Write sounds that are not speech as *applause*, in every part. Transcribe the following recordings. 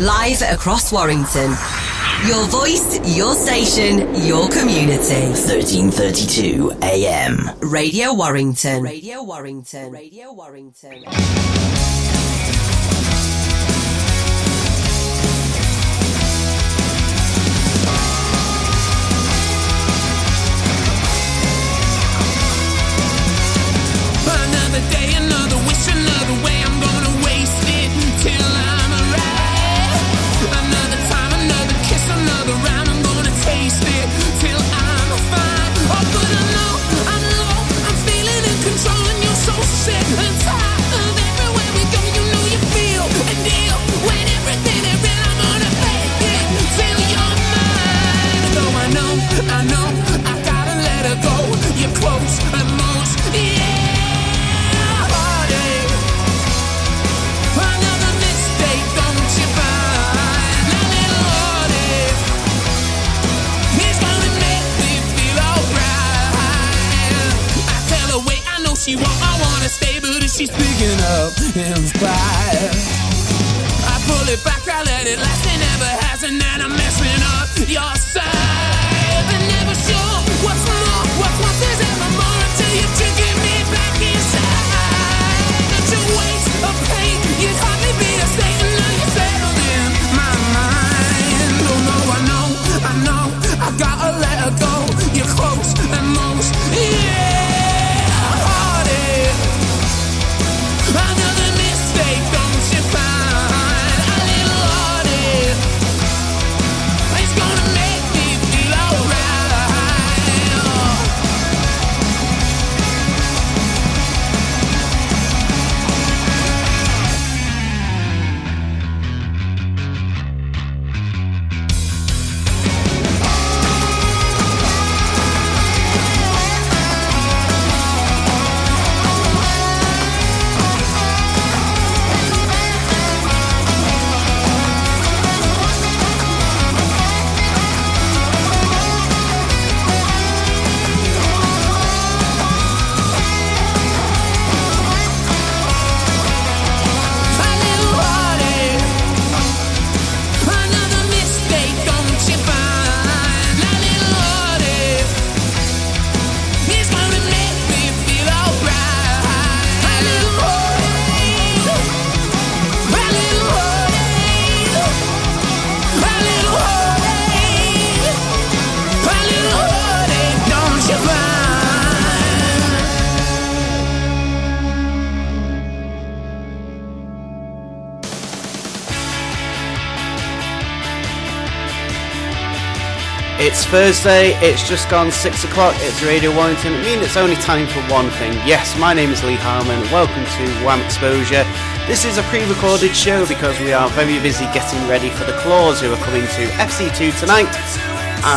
Live across Warrington. Your voice, your station, your community. 1332 AM. Radio Warrington. Radio Warrington. Radio Warrington. Another day, another wish, another way. I'm gonna waste it till I'm she's picking up and fire. I pull it back, I let it last, it never has, and then I'm messing up your side. Thursday, it's just gone 6 o'clock, it's Radio Warrington. I mean, it's only time for one thing. Yes, my name is Lee Harmon, welcome to Wham Exposure. This is a pre recorded show because we are very busy getting ready for the Clause who are coming to FC2 tonight.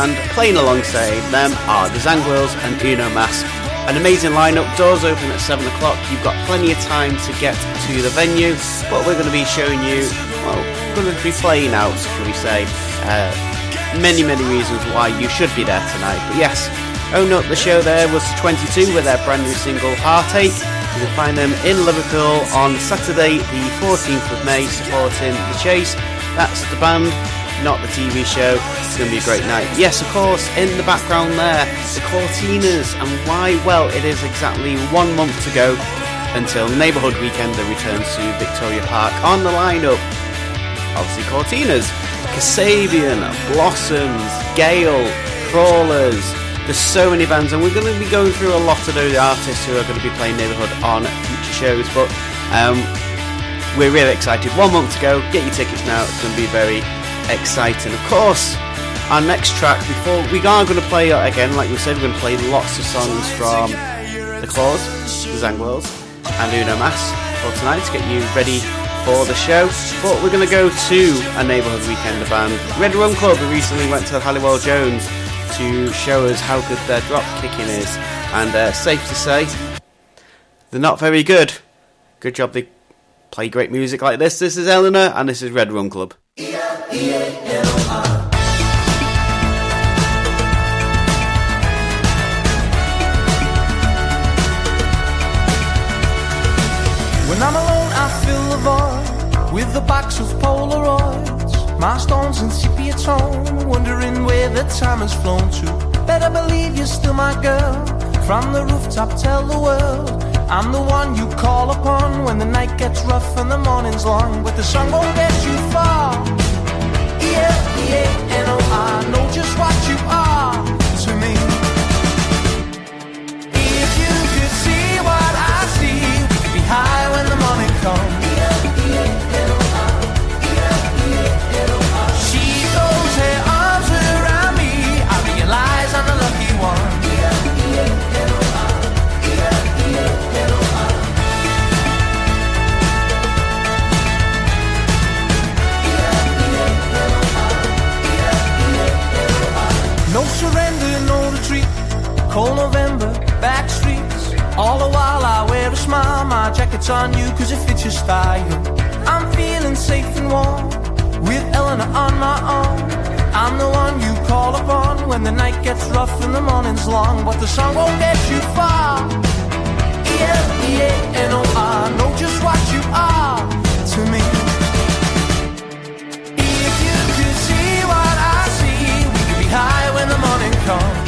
And playing alongside them are the Zangwills and Uno Mask. An amazing lineup, doors open at 7 o'clock. You've got plenty of time to get to the venue, but we're going to be showing you, well, we're going to be playing out, shall we say. Uh, many, many reasons why you should be there tonight. But yes, own up the show there was 22 with their brand new single Heartache. You can find them in Liverpool on Saturday, the 14th of May, supporting The Chase. That's the band, not the TV show. It's going to be a great night. Yes, of course, in the background there, the Cortinas, and why? Well, it is exactly one month to go until Neighbourhood Weekender returns to Victoria Park. On the lineup, obviously Cortinas, Kasabian, Blossoms, Gale, Crawlers. There's so many bands, and we're going to be going through a lot of those artists who are going to be playing Neighbourhood on future shows. But um, we're really excited. One month to go. Get your tickets now. It's going to be very exciting. Of course, our next track before we are going to play again, like we said, we're going to play lots of songs from the Clause, the Zangwills, and Uno Mass for tonight to get you ready for the show. But we're going to go to a neighbourhood weekend band. Red Rum Club recently went to Halliwell Jones to show us how good their drop kicking is, and uh, safe to say, they're not very good. Good job they play great music like this. This is Eleanor, and this is Red Rum Club. When I'm with the box of Polaroids. Milestones in sepia tone, wondering where the time has flown to. Better believe you're still my girl. From the rooftop, tell the world. I'm the one you call upon when the night gets rough and the morning's long. But the sun won't get you far. I know just what you are Cold November, back streets. All the while I wear a smile. My jacket's on you cause it fits your style. I'm feeling safe and warm with Eleanor on my arm. I'm the one you call upon when the night gets rough and the morning's long. But the sun won't get you far. I know just what you are to me. If you could see what I see, we could be high when the morning comes.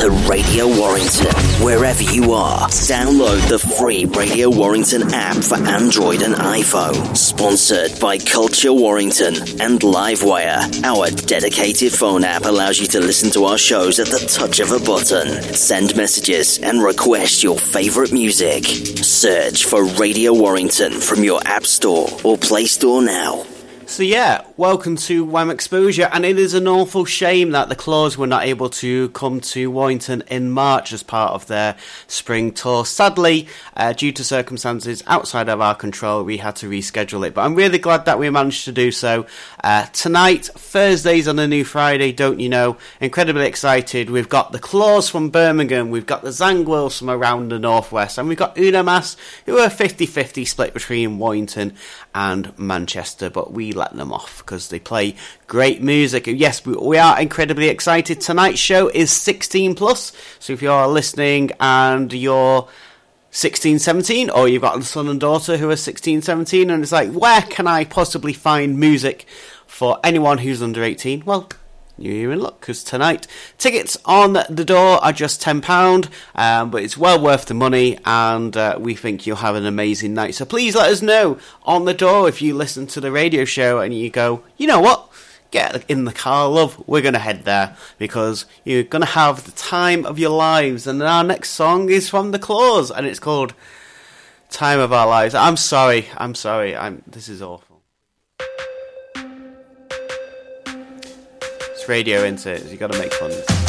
To Radio Warrington wherever you are. Download the free Radio Warrington app for Android and iPhone. Sponsored by Culture Warrington and Livewire. Our dedicated phone app allows you to listen to our shows at the touch of a button. Send messages and request your favorite music. Search for Radio Warrington from your App Store or Play Store now. So yeah, welcome to Wham Exposure, and it is an awful shame that the Clause were not able to come to Warrington in March as part of their spring tour. Sadly, uh, due to circumstances outside of our control, we had to reschedule it. But I'm really glad that we managed to do so. Uh, tonight, Thursdays on a new Friday, don't you know? Incredibly excited. We've got the Clause from Birmingham, we've got the Zangwills from around the northwest, and we've got Unamas, who are 50-50 split between Warrington and Manchester, but we let them off because they play great music. Yes, we, we are incredibly excited. Tonight's show is 16 plus, so if you're listening and you're 16, 17, or you've got a son and daughter who are 16, 17, and it's like, where can I possibly find music for anyone who's under 18? Well, you're in luck because tonight tickets on the door are just £10, um, but it's well worth the money, and uh, we think you'll have an amazing night. So please let us know on the door if you listen to the radio show and you go, you know what? Get in the car, love. We're going to head there because you're going to have the time of your lives. And our next song is from The Clause and it's called Time of Our Lives. I'm sorry. I'm sorry. I'm. This is awful. It's radio, isn't it? You got to make fun. Been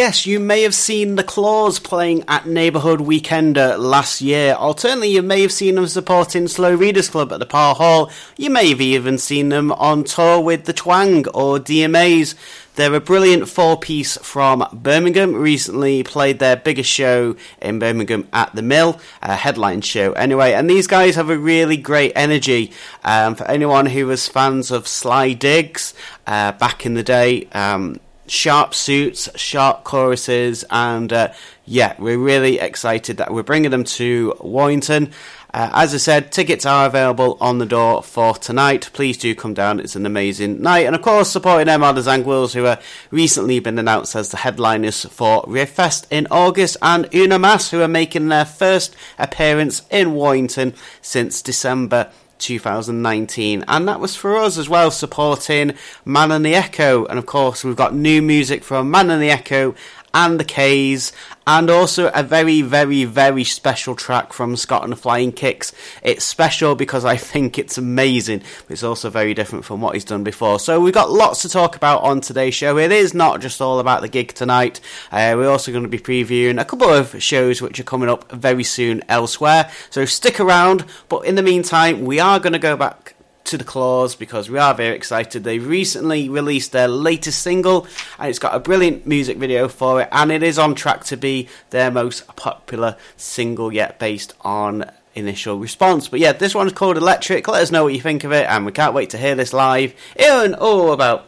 yes, you may have seen the Clause playing at Neighbourhood Weekender last year. Alternately, you may have seen them supporting Slow Readers Club at the Parr Hall. You may have even seen them on tour with the Twang or DMAs. They're a brilliant four piece from Birmingham. Recently played their biggest show in Birmingham at the Mill, a headline show anyway. And these guys have a really great energy. Um, for anyone who was fans of Sly Diggs uh, back in the day, um, sharp suits, sharp choruses, and uh, yeah, we're really excited that we're bringing them to Warrington. Uh, as I said, tickets are available on the door for tonight. Please do come down. It's an amazing night. And of course, supporting are the Zangwills, who have recently been announced as the headliners for Fest in August, and Una Mas, who are making their first appearance in Warrington since December 2019. And that was for us as well, supporting Man and the Echo. And of course, we've got new music from Man and the Echo and the K's, and also a very, very, very special track from Scott and the Flying Kicks. It's special because I think it's amazing, but it's also very different from what he's done before. So we've got lots to talk about on today's show. It is not just all about the gig tonight. Uh, we're also going to be previewing a couple of shows which are coming up very soon elsewhere. So stick around. But in the meantime, we are going to go back to the Clause because we are very excited. They recently released their latest single and it's got a brilliant music video for it and it is on track to be their most popular single yet based on initial response. But yeah, this one's called Electric. Let us know what you think of it and we can't wait to hear this live in, oh, about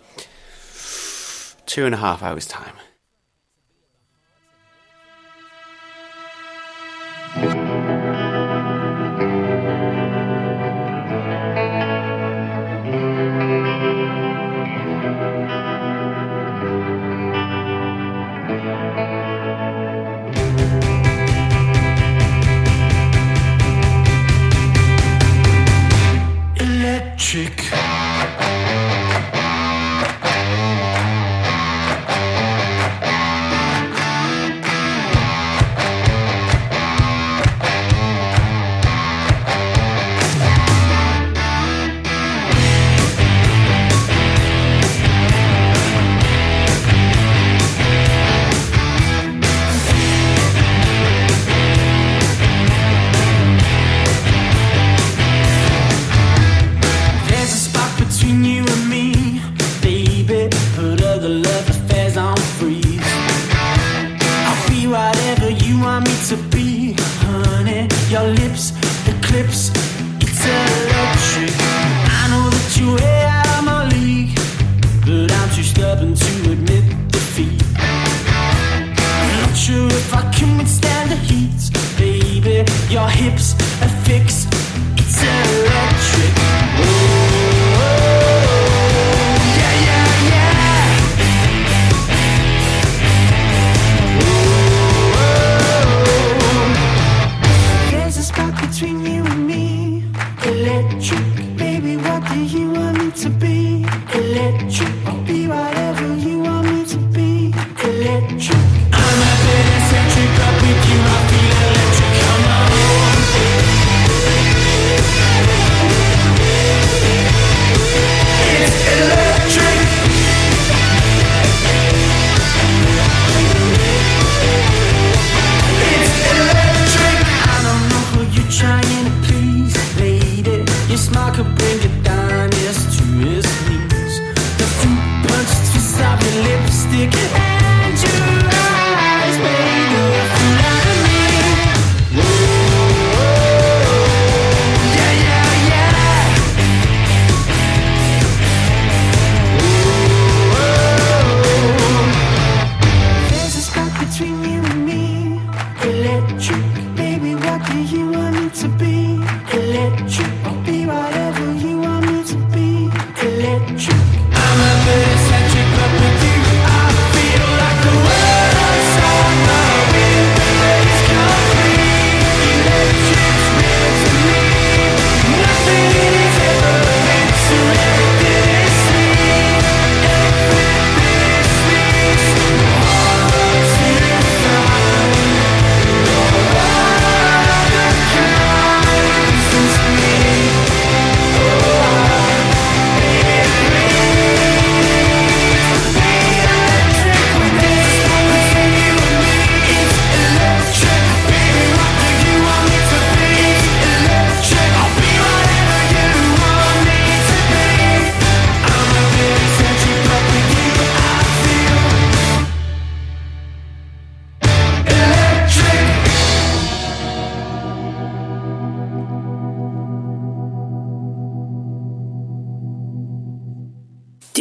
two and a half hours' time.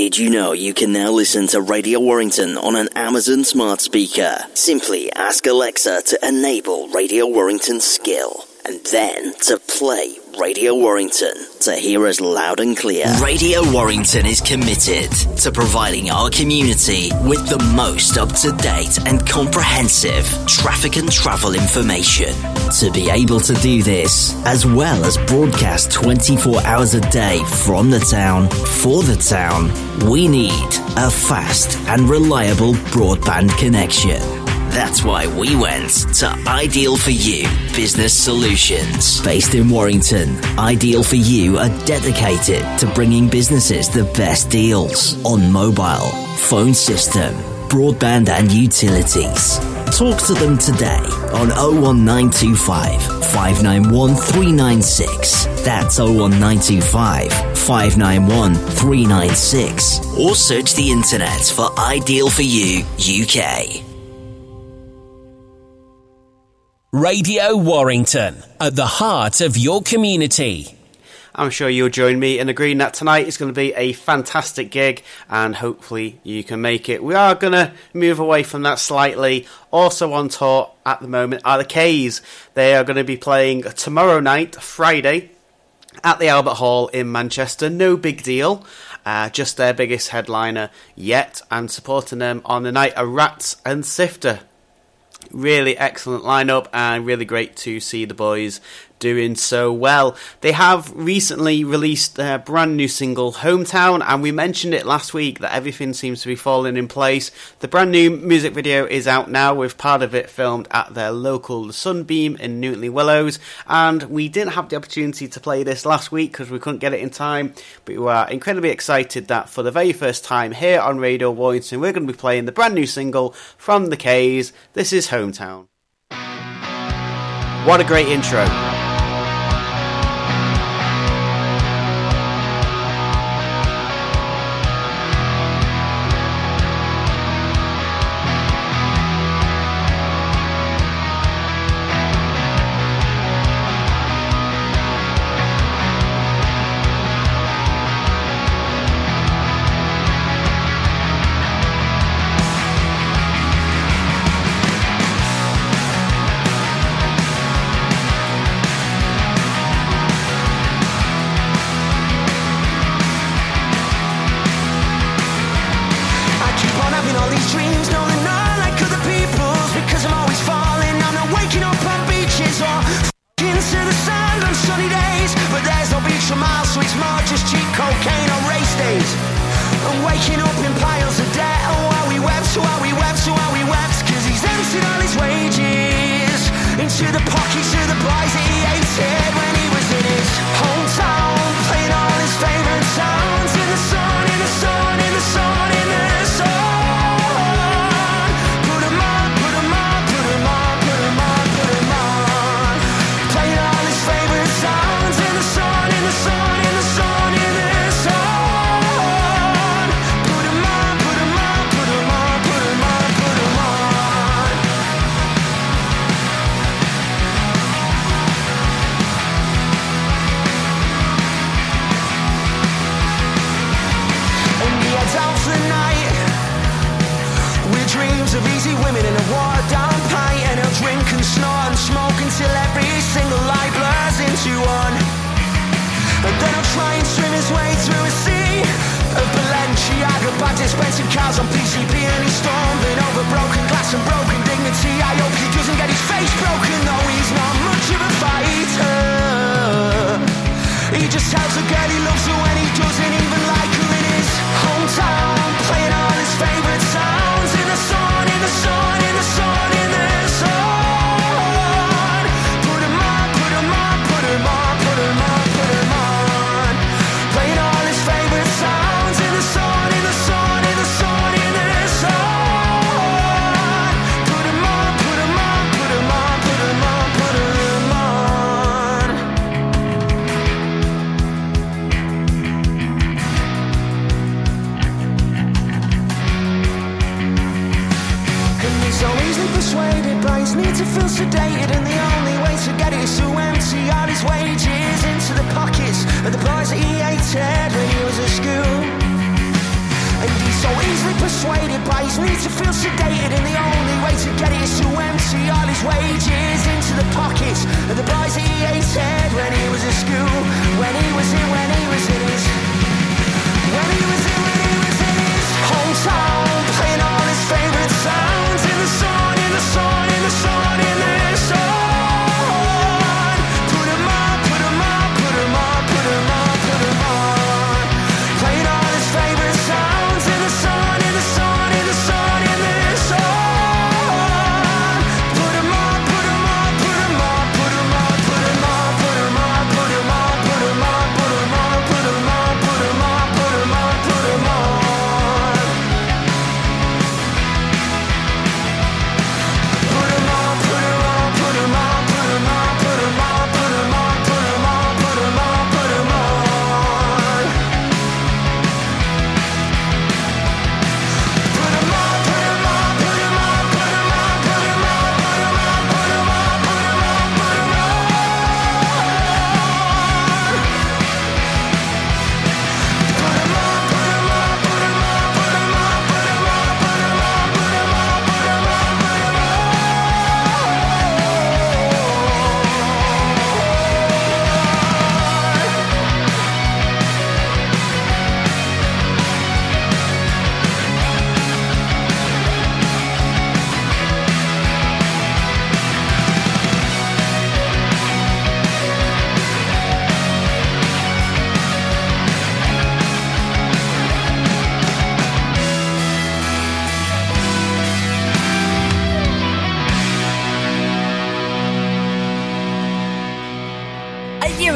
Did you know you can now listen to Radio Warrington on an Amazon smart speaker? Simply ask Alexa to enable Radio Warrington skill and then to play Radio Warrington to hear us loud and clear. Radio Warrington is committed to providing our community with the most up to date and comprehensive traffic and travel information. To be able to do this, as well as broadcast 24 hours a day from the town for the town, we need a fast and reliable broadband connection. That's why we went to Ideal for You Business Solutions. Based in Warrington, Ideal for You are dedicated to bringing businesses the best deals on mobile, phone system, broadband, and utilities. Talk to them today on 01925 591 396. That's 01925 591 396. Or search the internet for Ideal for You UK. Radio Warrington, at the heart of your community. I'm sure you'll join me in agreeing that tonight is going to be a fantastic gig and hopefully you can make it. We are going to move away from that slightly. Also on tour at the moment are the K's. They are going to be playing tomorrow night, Friday, at the Albert Hall in Manchester. No big deal. Uh, just their biggest headliner yet, and supporting them on the night are Rats and Sifter really excellent lineup and really great to see the boys doing so well. They have recently released their brand new single, Hometown, and we mentioned it last week that everything seems to be falling in place. The brand new music video is out now, with part of it filmed at their local Sunbeam in Newton Willows, and we didn't have the opportunity to play this last week because we couldn't get it in time, but we are incredibly excited that for the very first time here on Radio Warrington, we're going to be playing the brand new single from the K's. This is Hometown. What a great intro.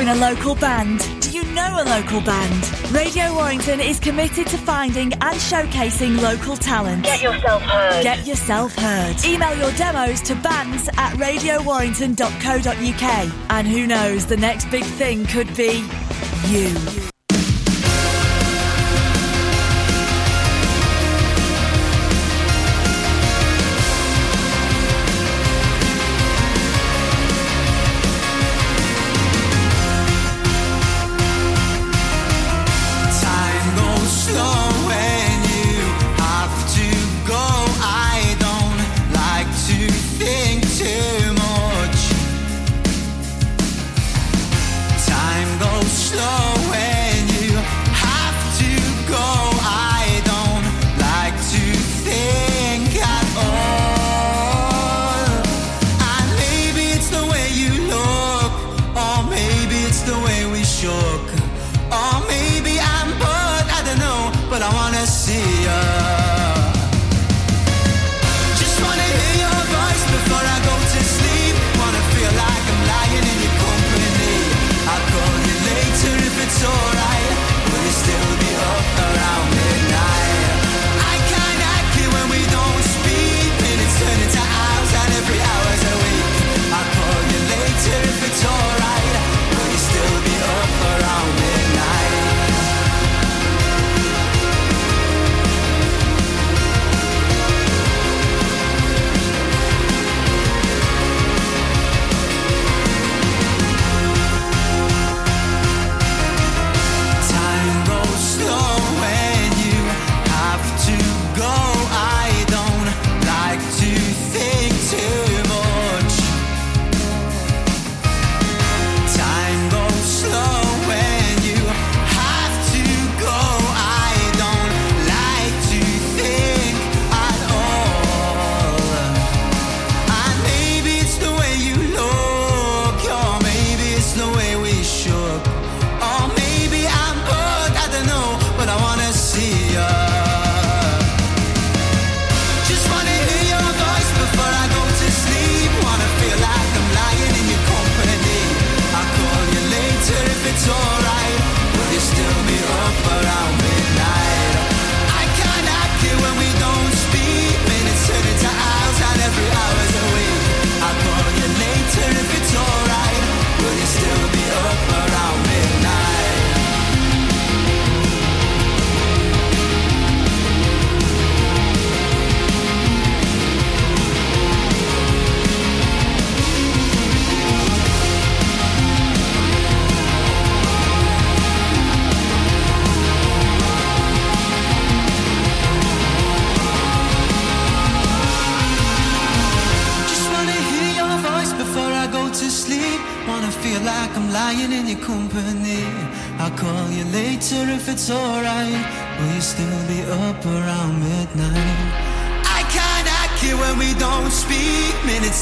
in a local band? Do you know a local band? Radio Warrington is committed to finding and showcasing local talent. Get yourself heard. Get yourself heard. Email your demos to bands at radiowarrington.co.uk. And who knows, the next big thing could be you.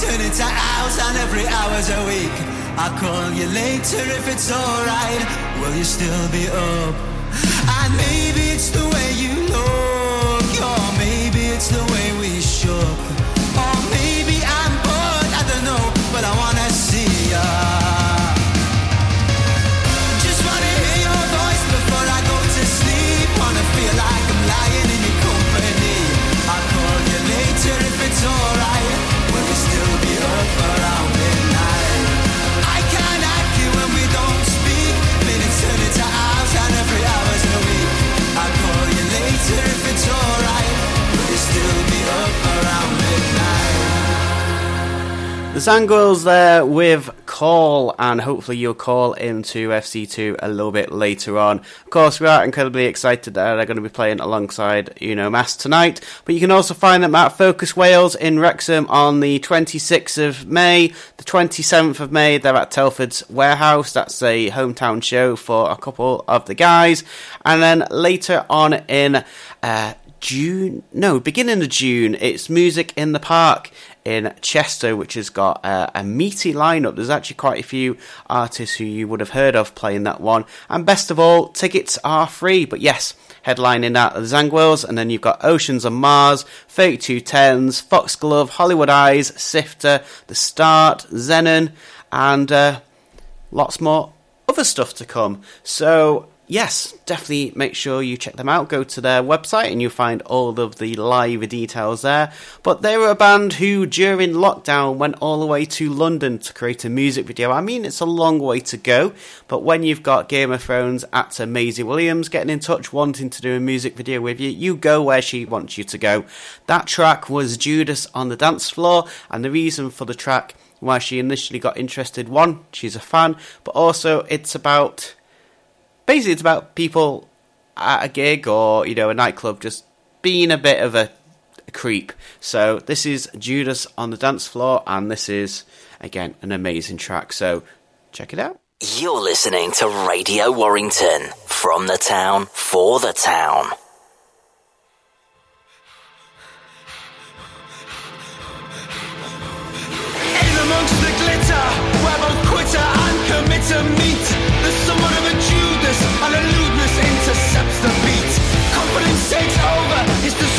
Turn into hours and every hour's a week. I'll call you later if it's alright. Will you still be up? And maybe it's the way you look, or maybe it's the way we shook, or maybe I'm bored. I don't know, but I wanna see ya. Just wanna hear your voice before I go to sleep. Wanna feel like I'm lying in your company. I'll call you later if it's alright. The Zangwills there with Call, and hopefully you'll call into FC2 a little bit later on. Of course, we are incredibly excited that they're going to be playing alongside Uno Mass tonight, but you can also find them at Focus Wales in Wrexham on the 26th of May. The 27th of May, they're at Telford's Warehouse. That's a hometown show for a couple of the guys. And then later on in uh, June, no, beginning of June, it's Music in the Park in Chester, which has got uh, a meaty lineup. There's actually quite a few artists who you would have heard of playing that one. And best of all, tickets are free. But yes, headlining that, the Zangwills, and then you've got Oceans on Mars, 3210s, Foxglove, Hollywood Eyes, Sifter, The Start, Zenon, and uh, lots more other stuff to come. So yes, definitely make sure you check them out. Go to their website and you'll find all of the live details there. But they were a band who, during lockdown, went all the way to London to create a music video. I mean, it's a long way to go, but when you've got Game of Thrones actor Maisie Williams getting in touch, wanting to do a music video with you, you go where she wants you to go. That track was Judas on the dance floor, and the reason for the track why she initially got interested one, she's a fan, but also it's about basically it's about people at a gig or you know a nightclub just being a bit of a, a creep. So this is Judas on the dance floor, and this is again an amazing track. So check it out. You're listening to Radio Warrington from the town for the town. In amongst the glitter, where both quitter and committer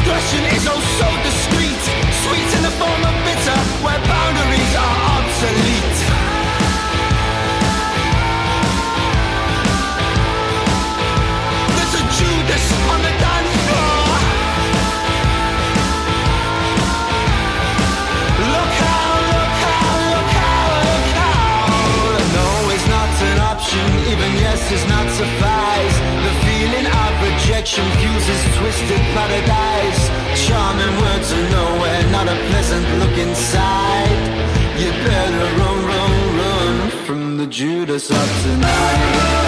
discretion is oh so rejection fuses twisted paradise. Charming words are nowhere, not a pleasant look inside. You better run, run, run from the Judas of tonight.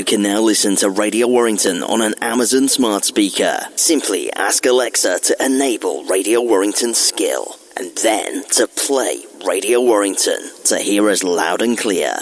You can now listen to Radio Warrington on an Amazon smart speaker? Simply ask Alexa to enable Radio Warrington skill and then to play Radio Warrington to hear us loud and clear.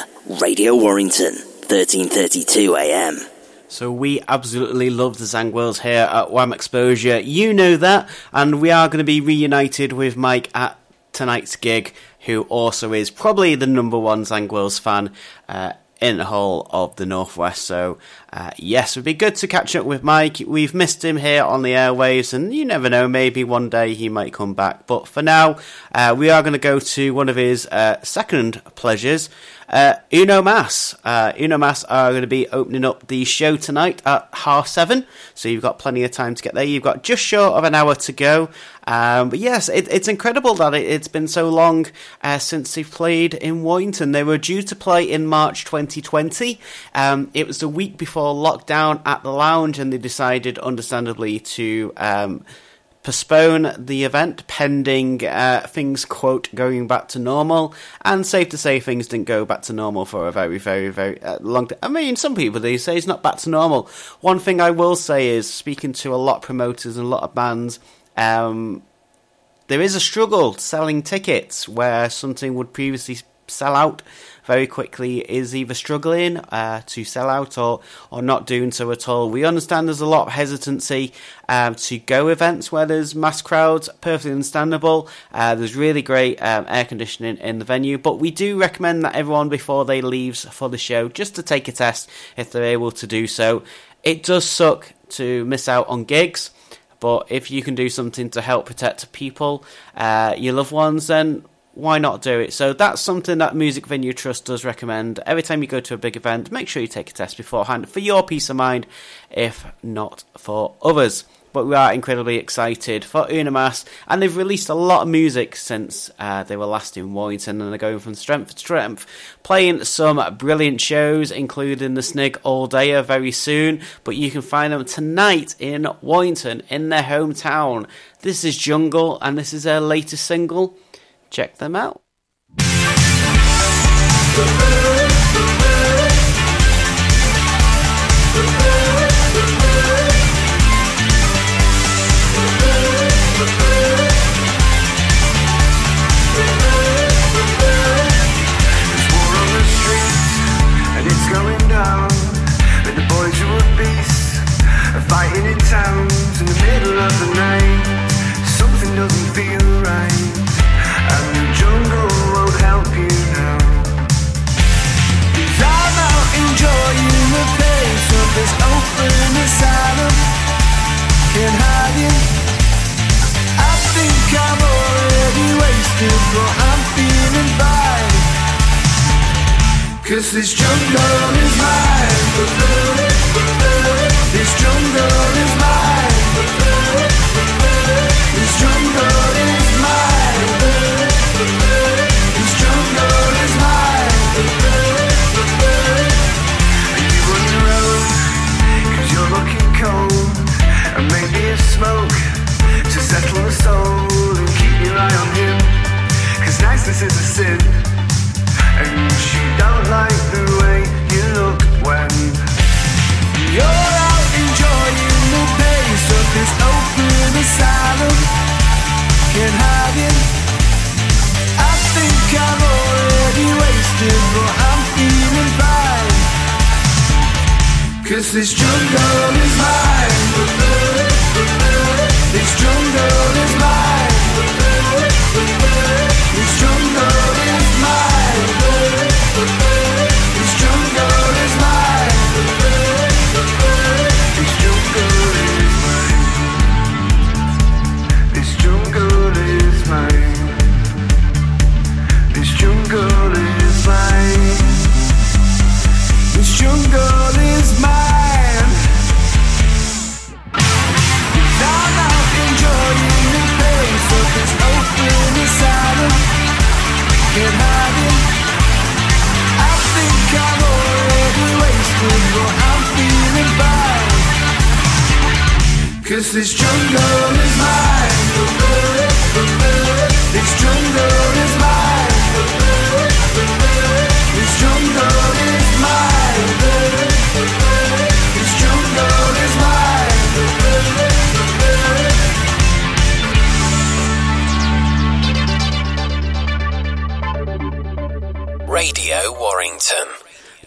Radio Warrington, 1332 AM. So we absolutely love the Zangwills here at Wham Exposure. You know that, and we are going to be reunited with Mike at tonight's gig, who also is probably the number one Zangwills fan. Uh, in the whole of the Northwest. So, uh, yes, it would be good to catch up with Mike. We've missed him here on the airwaves, and you never know, maybe one day he might come back. But for now, uh, we are going to go to one of his uh, second pleasures. Uh, Uno Mas. Uh, Uno Mas are going to be opening up the show tonight at half seven, so you've got plenty of time to get there. You've got just short of an hour to go. Um, but yes, it, it's incredible that it, has been so long since they've played in Warrington. They were due to play in March 2020. Um, it was the week before lockdown at the lounge, and they decided, understandably, to. Um, postpone the event pending uh, things, quote, going back to normal. And safe to say, things didn't go back to normal for a very, very, very uh, long time. I mean, some people they say it's not back to normal. One thing I will say is, speaking to a lot of promoters and a lot of bands, um, there is a struggle selling tickets where something would previously sell out very quickly is either struggling uh, to sell out or, or not doing so at all. We understand there's a lot of hesitancy um, to go events where there's mass crowds, perfectly understandable. Uh, there's really great um, air conditioning in the venue, but we do recommend that everyone before they leaves for the show just to take a test if they're able to do so. It does suck to miss out on gigs. But if you can do something to help protect people, uh, your loved ones, then why not do it? So that's something that Music Venue Trust does recommend. Every time you go to a big event, make sure you take a test beforehand for your peace of mind, if not for others. But we are incredibly excited for Uno Mas, and they've released a lot of music since uh, they were last in Warrington, and they're going from strength to strength, playing some brilliant shows, including the Snig All Day very soon. But you can find them tonight in Warrington, in their hometown. This is Jungle, and this is their latest single check them out. Wasted, but I'm feeling fine. Cause this jungle is mine. This jungle is mine. This jungle Niceness is a sin, and she don't like the way you look when you're out enjoying the pace of this open asylum. Can't hide it. I think I'm already wasted, but I'm feeling fine. Cause this jungle is mine. This jungle is mine.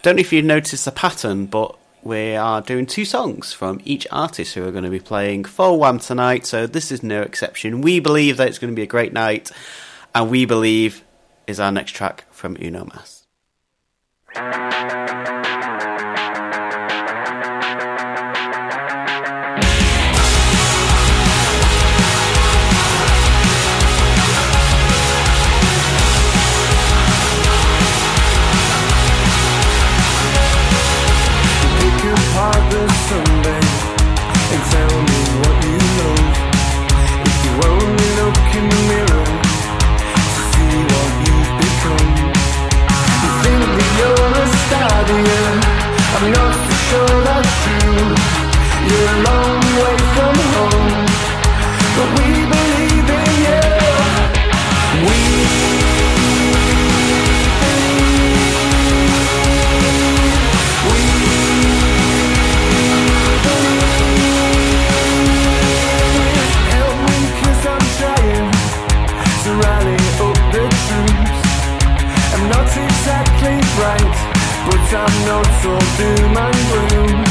Don't know if you've noticed the pattern, but we are doing two songs from each artist who are going to be playing for wham tonight, so this is no exception. We believe that it's going to be a great night, and we believe is our next track from Uno Mas. I'm trying to rally up the troops. I'm not exactly bright, but I'm not so doom and gloom.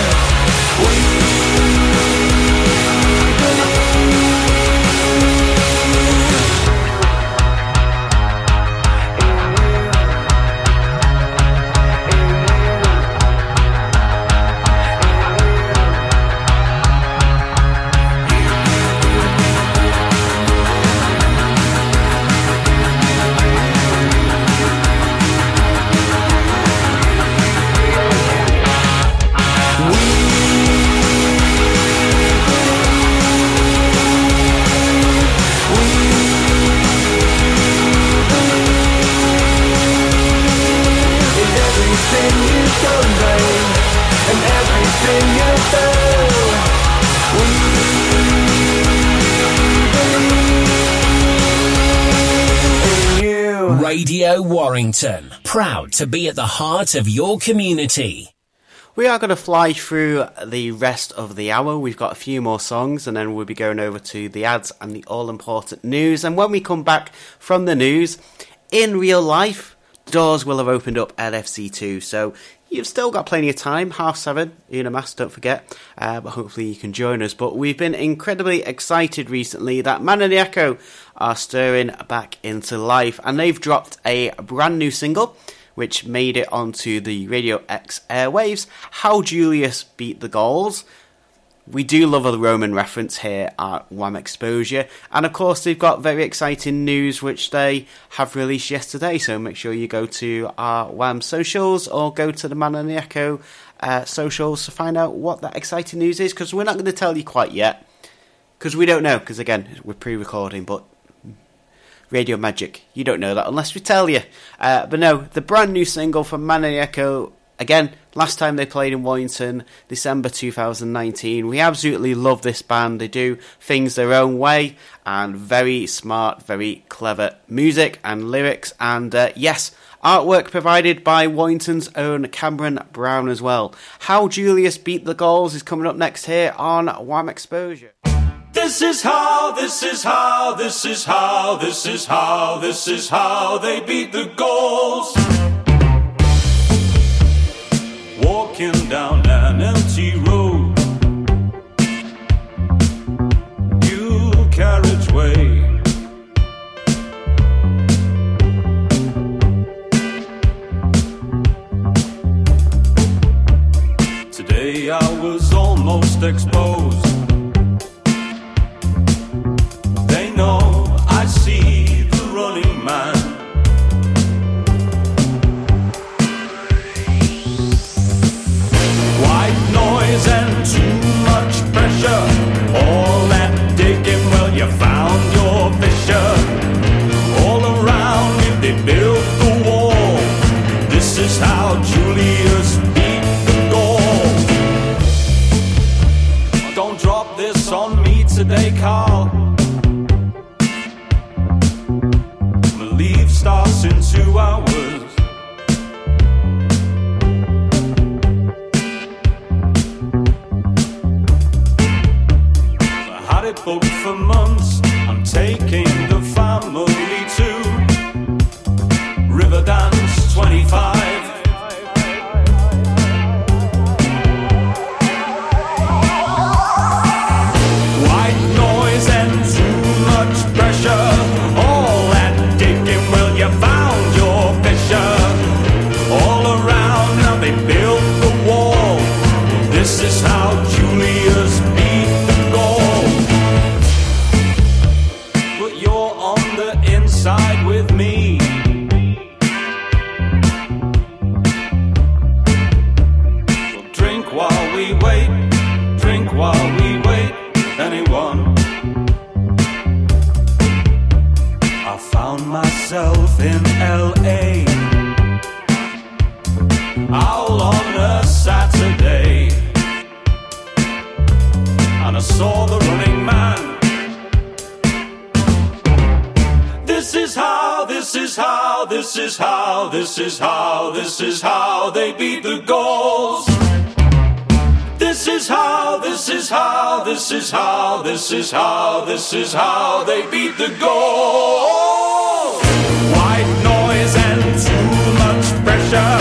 In Radio Warrington. Proud to be at the heart of your community. We are going to fly through the rest of the hour. We've got a few more songs, and then we'll be going over to the ads and the all important news. And when we come back from the news, in real life, doors will have opened up at FC2. So you've still got plenty of time. Half seven, Uno Mas, don't forget. Uh, but hopefully you can join us. But we've been incredibly excited recently that Man and the Echo are stirring back into life, and they've dropped a brand new single which made it onto the Radio X airwaves. How Julius beat the Gauls. We do love a Roman reference here at Wham Exposure, and of course they've got very exciting news which they have released yesterday. So make sure you go to our Wham socials or go to the Man and the Echo uh, socials to find out what that exciting news is. Because we're not going to tell you quite yet, because we don't know. Because again, we're pre-recording, but Radio Magic. You don't know that unless we tell you. Uh, but no, the brand new single from Man and the Echo. Again, last time they played in Warrington, December 2019. We absolutely love this band. They do things their own way and very smart, very clever music and lyrics. And uh, yes, artwork provided by Warrington's own Cameron Brown as well. How Julius beat the Gauls is coming up next here on Wham Exposure. This is how, this is how, this is how, this is how, this is how they beat the Gauls. Walking down an empty road, dual carriageway. Today I was almost exposed. They know All that digging, well, you found your fissure. All around they built the wall. This is how Julius beat the Gaul. Don't drop this on me today, Carl. Leave starts in two hours. for months. I'm taking the family to Riverdance 25. this is how, this is how, this is how they beat the Gauls. This is how, this is how, this is how, this is how, this is how they beat the Gauls. White noise and too much pressure.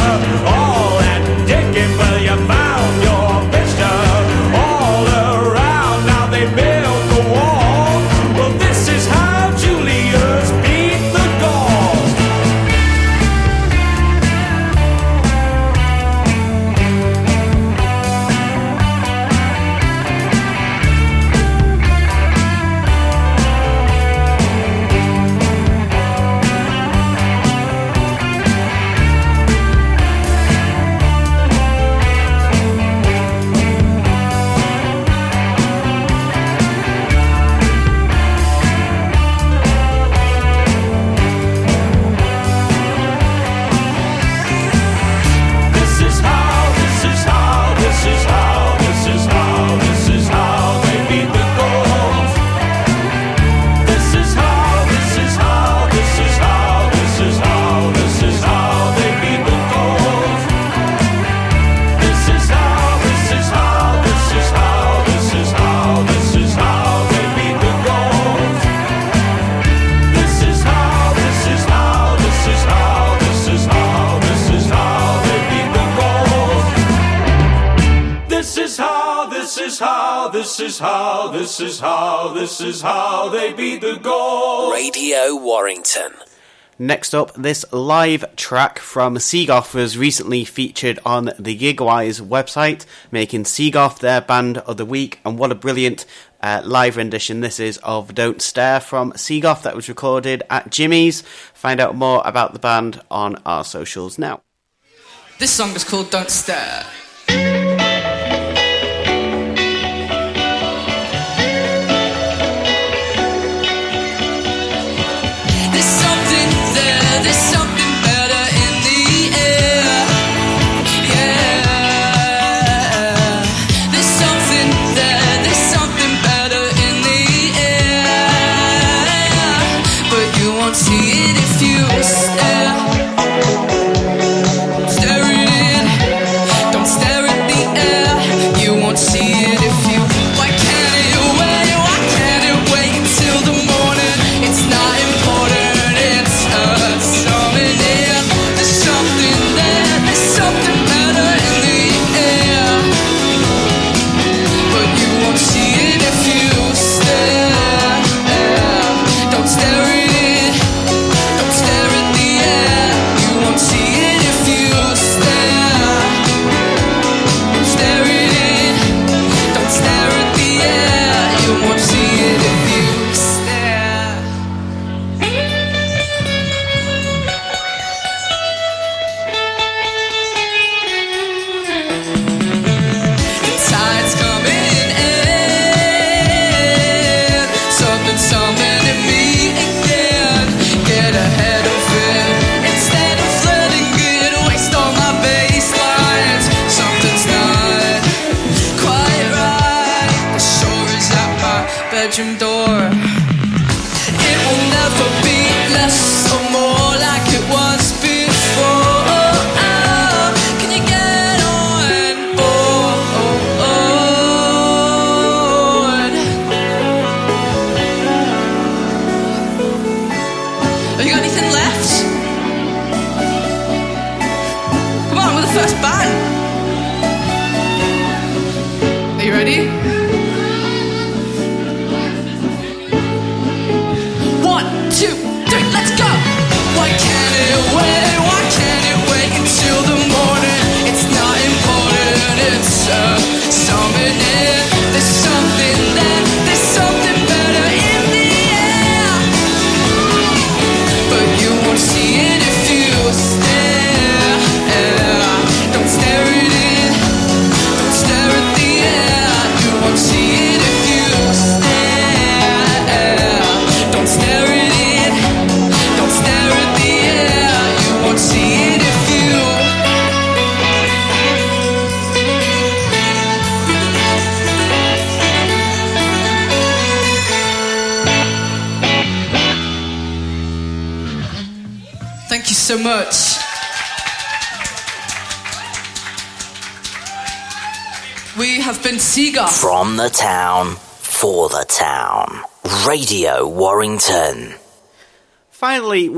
how, this is how, this is how they beat the Gaul. Radio Warrington. Next up, this live track from Seagoth was recently featured on the Gigwise website, making Seagoth their band of the week. And what a brilliant uh, live rendition this is of Don't Stare from Seagoth that was recorded at Jimmy's. Find out more about the band on our socials now. This song is called Don't Stare.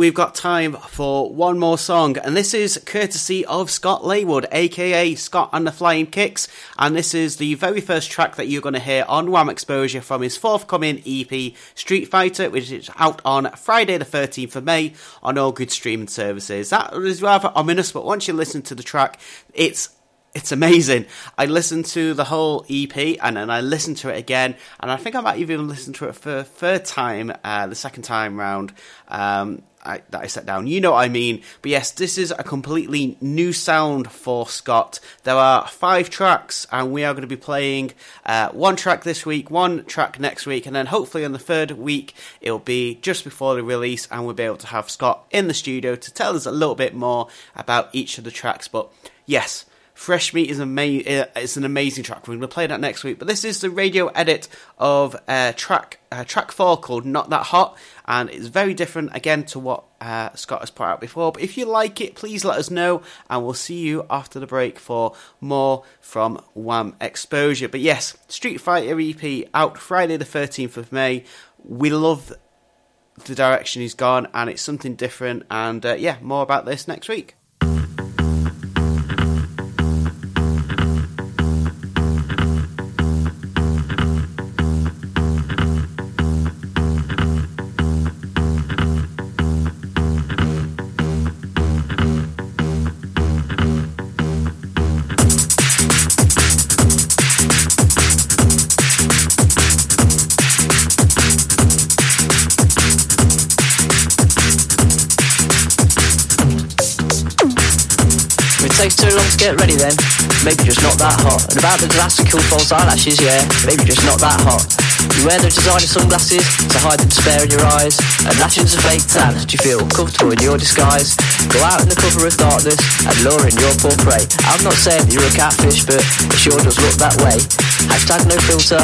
We've got time for one more song, and this is courtesy of Scott Laywood, aka Scott and the Flying Kicks, and this is the very first track that you're going to hear on Wham Exposure from his forthcoming EP, Street Fighter, which is out on Friday the 13th of May on all good streaming services. That is rather ominous, but once you listen to the track, it's it's amazing. I listened to the whole EP and then I listened to it again, and I think I might even listen to it for a third time, uh, the second time round um, I, that I set down. You know what I mean. But yes, this is a completely new sound for Scott. There are five tracks, and we are going to be playing uh, one track this week, one track next week, and then hopefully on the third week it'll be just before the release, and we'll be able to have Scott in the studio to tell us a little bit more about each of the tracks. But yes. Fresh Meat is, ama- uh, an amazing track. We're going to play that next week. But this is the radio edit of track track four called Not That Hot. And it's very different, again, to what uh, Scott has put out before. But if you like it, please let us know. And we'll see you after the break for more from Wham Exposure. But yes, Street Fighter EP out Friday the 13th of May. We love the direction he's gone, and it's something different. And uh, yeah, more about this next week. Takes too long to get ready then, maybe just not that hot. And about the classical false eyelashes, yeah, maybe just not that hot. You wear the designer sunglasses to hide the despair in your eyes, and lashes a fake tan. Do you feel comfortable in your disguise? Go out in the cover of darkness and lure in your poor prey. I'm not saying that you're a catfish, but it sure does look that way. Hashtag no filter.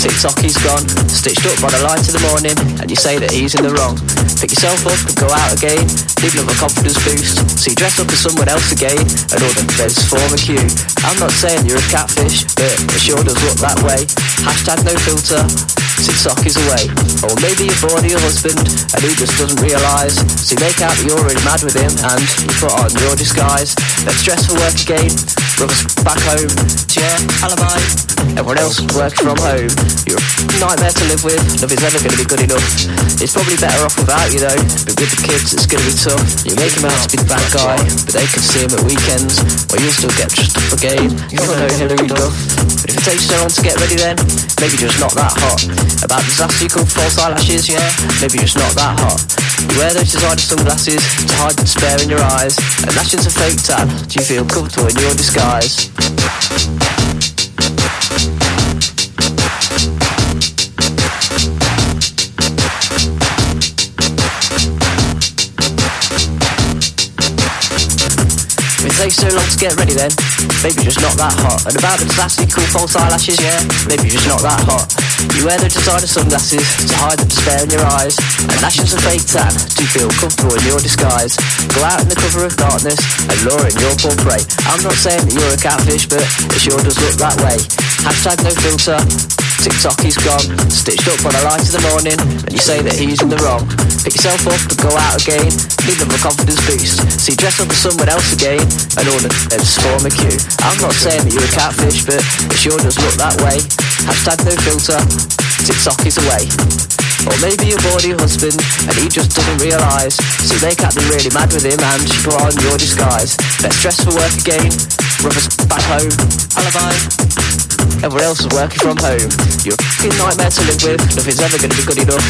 TikTok he's gone, stitched up by the light of the morning, and you say that he's in the wrong. Pick yourself up and go out again, leave another confidence boost. So you dress up as someone else again, and all the beds form a queue. I'm not saying you're a catfish, but it sure does look that way. Hashtag no filter, TikTok is away. Or maybe you're bored of your husband, and he just doesn't realise. So you make out that you're already mad with him, and you put on your disguise. Let's dress for work again, brother's back home, chair, alibi. Everyone else works from home. You're a nightmare to live with. Nothing's ever going to be good enough. It's probably better off without you though. But with the kids, it's going to be tough. You make him out to be the bad guy, but they can see him at weekends, where you'll still get dressed up again. You never know Hilary Duff. But if it takes so long to get ready, then maybe just not that hot. About disaster called false eyelashes, yeah. Maybe just not that hot. You wear those designer sunglasses to hide the despair in your eyes, and lashes a fake tan. Do you feel comfortable in your disguise? Takes so long to get ready then, maybe just not that hot. And about the classic cool false eyelashes, yeah, maybe just not that hot. You wear the designer sunglasses to hide the despair in your eyes, and lashes a fake tan to feel comfortable in your disguise. Go out in the cover of darkness and lure in your prey. I'm not saying that you're a catfish, but it sure does look that way. Hashtag no filter. TikTok he's gone, stitched up by the light of the morning, and you say that he's in the wrong. Pick yourself up and go out again, give them a confidence boost. See, dress up as someone else again, and all the heads form queue. I'm not saying that you're a catfish, but it sure does look that way. Hashtag no filter, TikTok is away. Or maybe your husband and he just doesn't realise. So they can't be really mad with him and you put on your disguise. Let's dress for work again, brother's back home, alibi. Everyone else is working from home. You're a fucking nightmare to live with. Nothing's ever going to be good enough.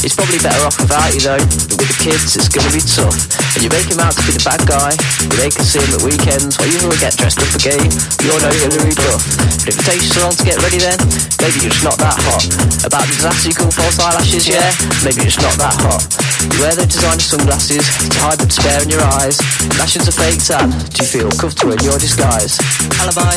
It's probably better off without you though. But with the kids, it's going to be tough. And you make him out to be the bad guy. You make us see him at weekends while you all get dressed up again. You're no Hilary Duff. But if it takes you so long to get ready then, maybe you're just not that hot. About the disaster you call false eyelashes, yeah? Maybe you're just not that hot. You wear the designer sunglasses to hide the despair in your eyes. Lashes a fake tan. Do you feel comfortable in your disguise? Alibi.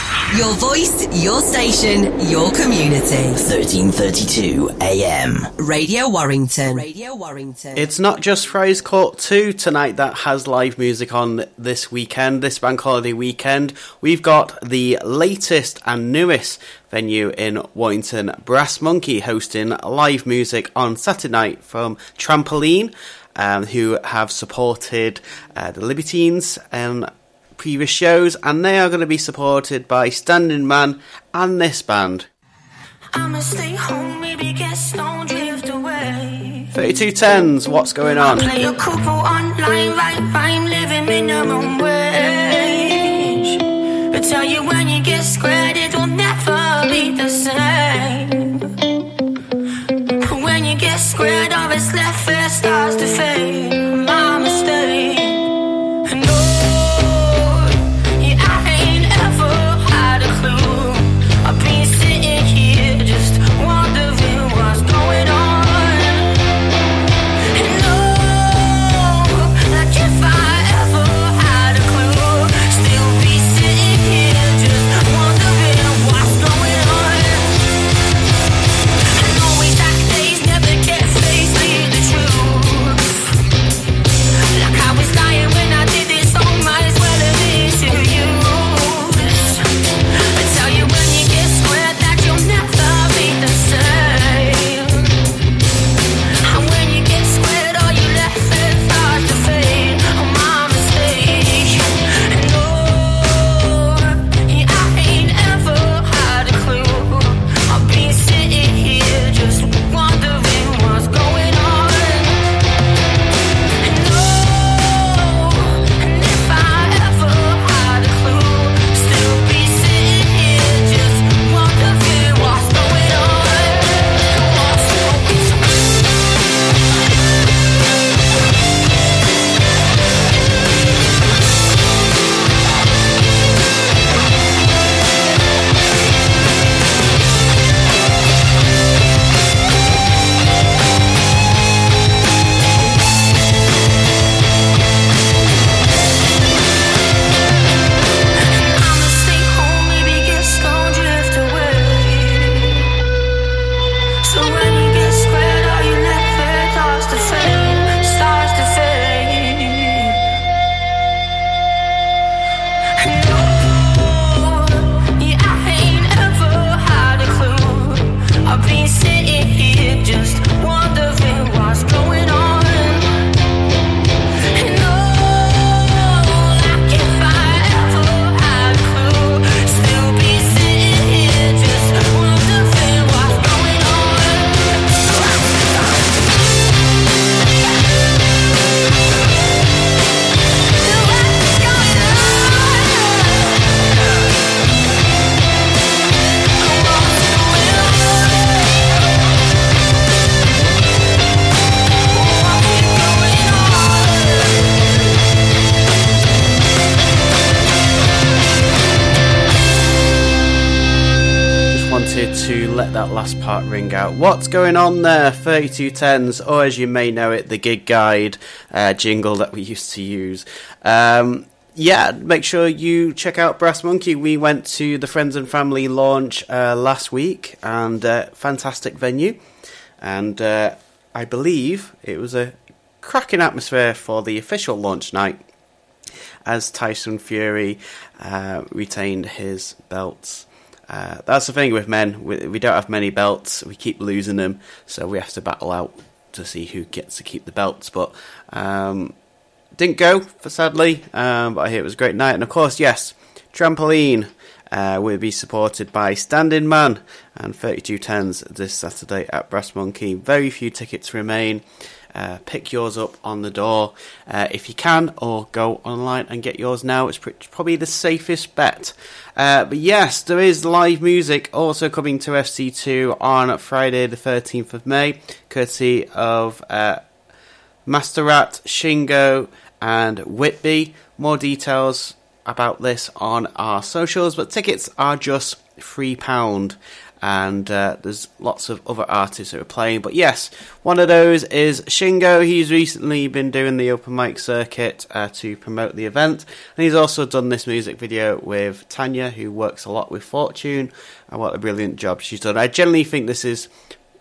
Your voice, your station, your community. 1332 AM. Radio Warrington. Radio Warrington. It's not just Friars Court 2 tonight that has live music on this weekend, this bank holiday weekend. We've got the latest and newest venue in Warrington, Brass Monkey, hosting live music on Saturday night from Trampoline, um, who have supported uh, the Libertines um, previous shows, and they are going to be supported by Standing Man and this band. I'ma stay home, maybe guess don't drift away. 3210s, what's going on? Play a couple online, right? I'm living minimum wage. But tell you when you get squared, it will never be the same. When you get squared, all that's left there starts to fade. Last part ring out. What's going on there? 3210s, or as you may know it, the gig guide uh, jingle that we used to use. Um, yeah, make sure you check out Brass Monkey. We went to the Friends and Family launch uh, last week, and uh, fantastic venue. And uh, I believe it was a cracking atmosphere for the official launch night as Tyson Fury uh, retained his belts. Uh, that's the thing with men. We, we don't have many belts. We keep losing them, so we have to battle out to see who gets to keep the belts. But um, didn't go, for sadly. Um, but I hear it was a great night, and of course, yes, trampoline. Uh, will be supported by Standing Man and 3210s this Saturday at Brass Monkey. Very few tickets remain. Uh, pick yours up on the door uh, if you can, or go online and get yours now. It's pr- probably the safest bet. Uh, but yes, there is live music also coming to FC2 on Friday, the 13th of May, courtesy of uh, Master Rat, Shingo, and Whitby. More details about this on our socials, but tickets are just £3 and uh, there's lots of other artists that are playing. But yes, one of those is Shingo. He's recently been doing the open mic circuit uh, to promote the event, and he's also done this music video with Tanya, who works a lot with Fortune, and what a brilliant job she's done. I generally think this is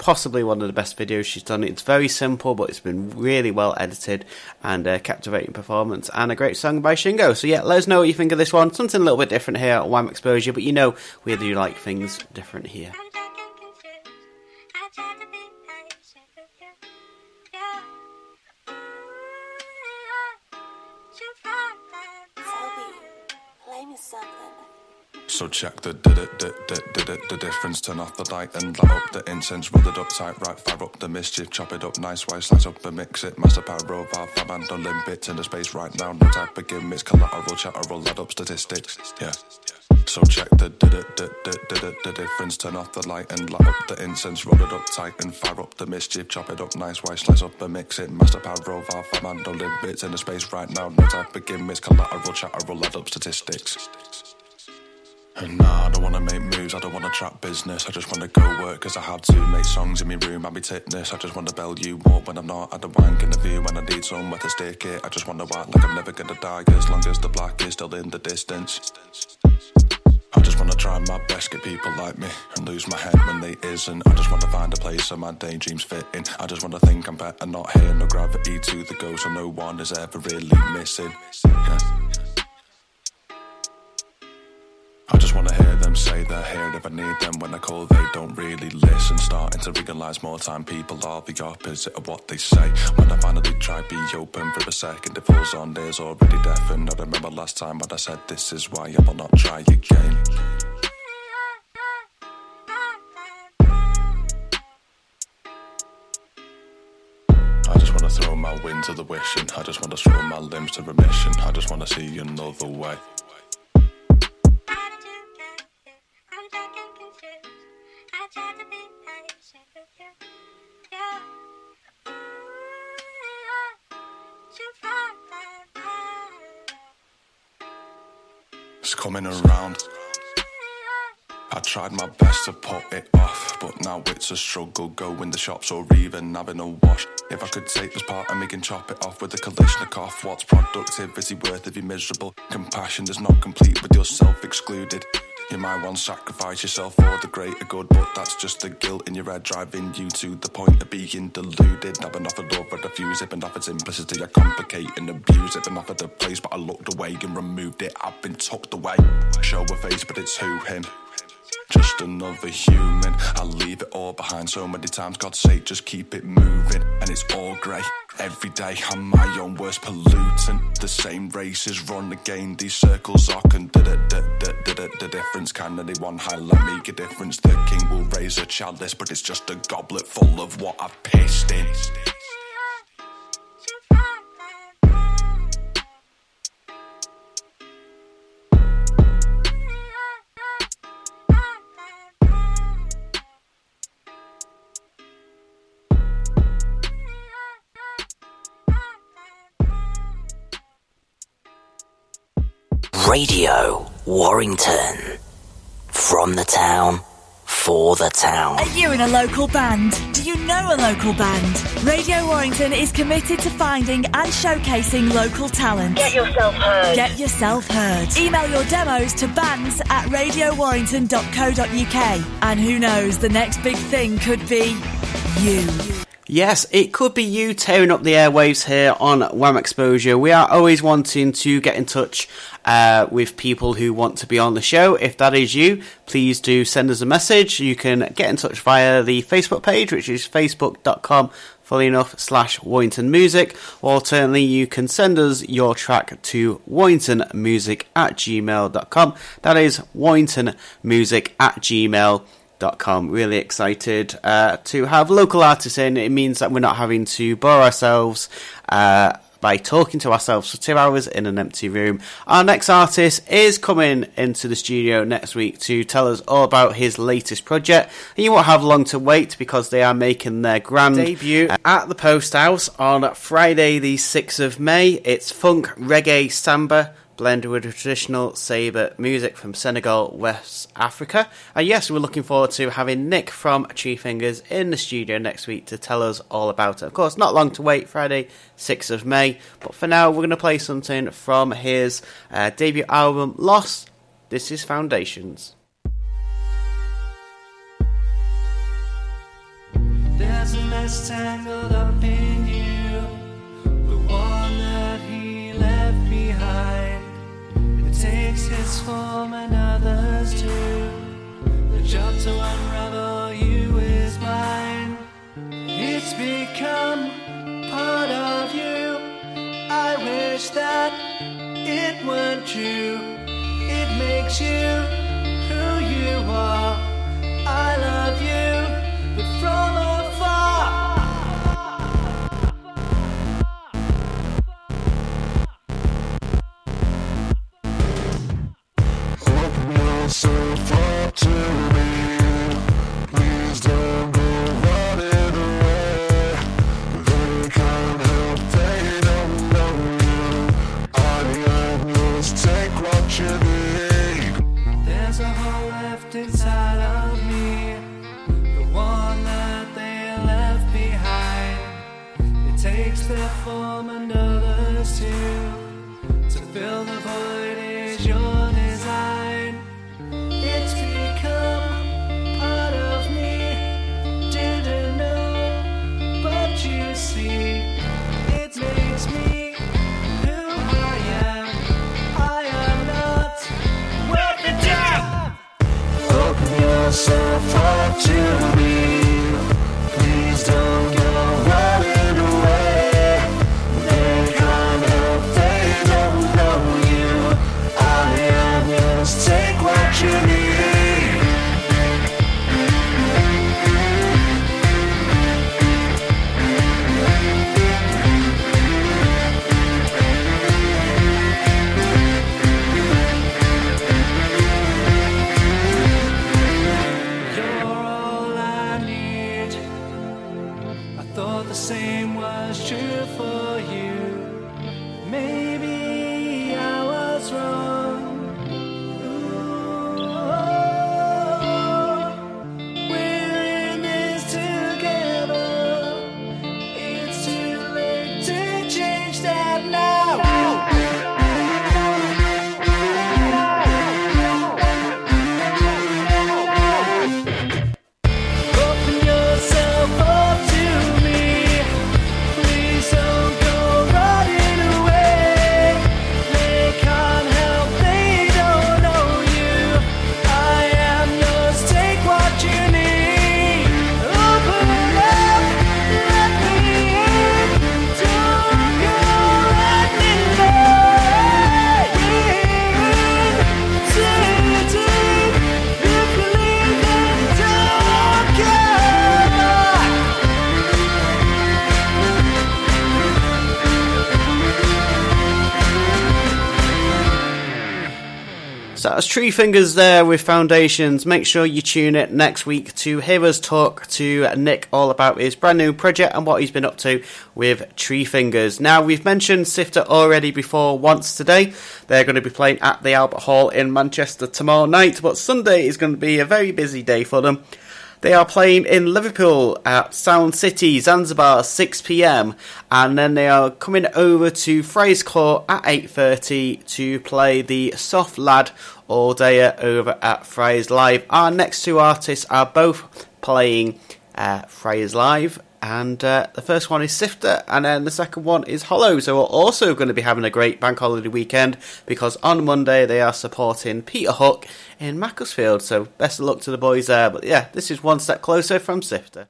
possibly one of the best videos she's done. It's very simple, but it's been really well edited and a captivating performance and a great song by Shingo. So yeah, let us know what you think of this one. Something a little bit different here at Wham Exposure, but you know we do like things different here. So check the the, the, the, the, the, the difference, turn off the light and light up the incense, roll it up tight, right, fire up the mischief, chop it up nice, wise, slice up and mix it, master power, valve, fab and limp bits in the space right now, no type of gimmicks, collateral, chatter, roll, add up statistics, yeah. So check the the, the, the, the, the, the difference, turn off the light and light up the incense, roll it up tight and fire up the mischief, chop it up nice, wise, slice up and mix it, master power, valve, fab and limp bits in the space right now, no type of gimmicks, collateral, chatter, roll, add up statistics. And nah, I don't wanna make moves, I don't wanna trap business. I just wanna go work cause I had to. Make songs in my room, I be titness. I just wanna bell you up when I'm not at the wank in the view when I need somewhere to stick it. I just wanna act like I'm never gonna die as long as the black is still in the distance. I just wanna try my best, get people like me and lose my head when they isn't. I just wanna find a place where my daydreams fit in. I just wanna think I'm better, not here, no gravity to the ghost, so no one is ever really missing. Yeah. Just wanna hear them say they're here if I need them. When I call, they don't really listen. Starting to realise more time people are the opposite of what they say. When I finally try be open for a second, it falls on ears already deafened. I remember last time when I said this is why I will not try again. I just wanna throw my wind to the wishing. I just wanna throw my limbs to remission. I just wanna see another way. It's coming around. I tried my best to put it off, but now it's a struggle going the shops or even having a wash. If I could take this part of me and chop it off with a Kalashnikov, what's productivity worth if you're miserable? Compassion is not complete with yourself excluded. You might want to sacrifice yourself for the greater good, but that's just the guilt in your head driving you to the point of being deluded. I've been offered love, but refuse it, been offered simplicity, I complicate and abuse it. Been offered a place, but I looked away and removed it. I've been tucked away. Show a face, but it's who him. Just another human. I leave it all behind so many times. God's sake, just keep it moving. And it's all grey. Every day I'm my own worst pollutant. The same races run again. These circles are da- the difference. Can anyone highlight make a difference? The king will raise a chalice, but it's just a goblet full of what I've pissed in. Radio Warrington. From the town, for the town. Are you in a local band? Do you know a local band? Radio Warrington is committed to finding and showcasing local talent. Get yourself heard. Get yourself heard. Email your demos to bands at radiowarrington.co.uk. And who knows, the next big thing could be you. Yes, it could be you tearing up the airwaves here on Wham Exposure. We are always wanting to get in touch uh, with people who want to be on the show. If that is you, please do send us a message. You can get in touch via the Facebook page, which is facebook.com fully enough slash Warrington Music. Or alternately, you can send us your track to warringtonmusic at gmail.com. That is warringtonmusic at gmail.com. Really excited uh, to have local artists in. It means that we're not having to bore ourselves uh, by talking to ourselves for two hours in an empty room. Our next artist is coming into the studio next week to tell us all about his latest project. And you won't have long to wait because they are making their grand debut at the Post House on Friday, the 6th of May. It's funk, reggae, samba blended with traditional sabar music from Senegal, West Africa. And yes, we're looking forward to having Nick from Tree Fingers in the studio next week to tell us all about it. Of course, not long to wait, Friday, 6th of May. But for now, we're going to play something from his uh, debut album, Lost. This is Foundations. There's a mess tangled up in takes his form and others too. The job to unravel you is mine. It's become part of you. I wish that it weren't true. It makes you who you are. I love you, Tree Fingers there with Foundations. Make sure you tune in next week to hear us talk to Nick all about his brand new project and what he's been up to with Tree Fingers. Now, we've mentioned Sifter already before once today. They're going to be playing at the Albert Hall in Manchester tomorrow night, but Sunday is going to be a very busy day for them. They are playing in Liverpool at Sound City, Zanzibar, 6 p.m. And then they are coming over to Friars Court at 8.30 to play the Soft Lad All Day over at Friars Live. Our next two artists are both playing uh, Friars Live. And uh, the first one is Sifter, and then the second one is Hollow. So we're also going to be having a great bank holiday weekend because on Monday they are supporting Peter Hook in Macclesfield. So best of luck to the boys there. But yeah, this is one step closer from Sifter.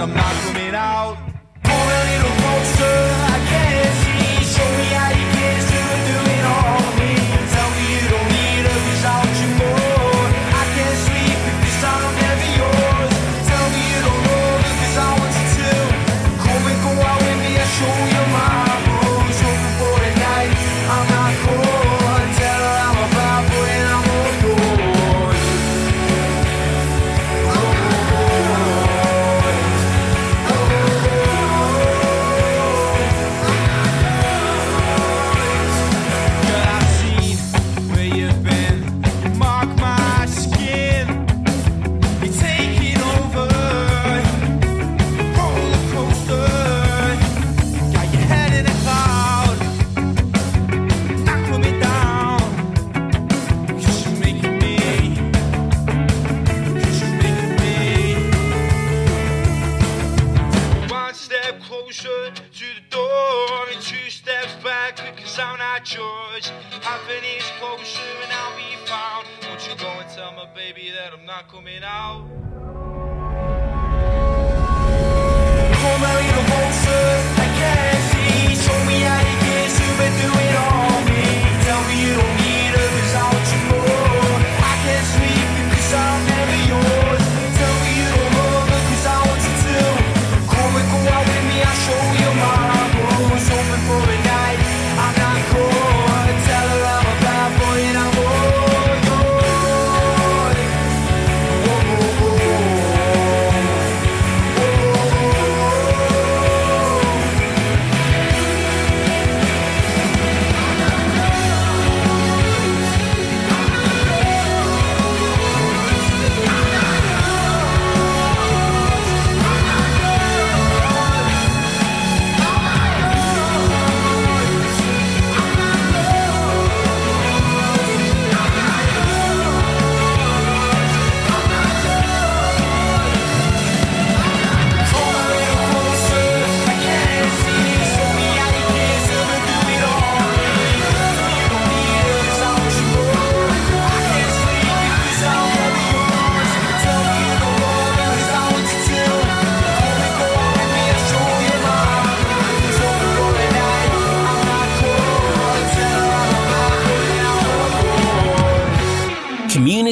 I'm not coming out? Come a little out?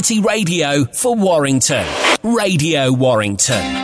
Community radio for Warrington. Radio Warrington.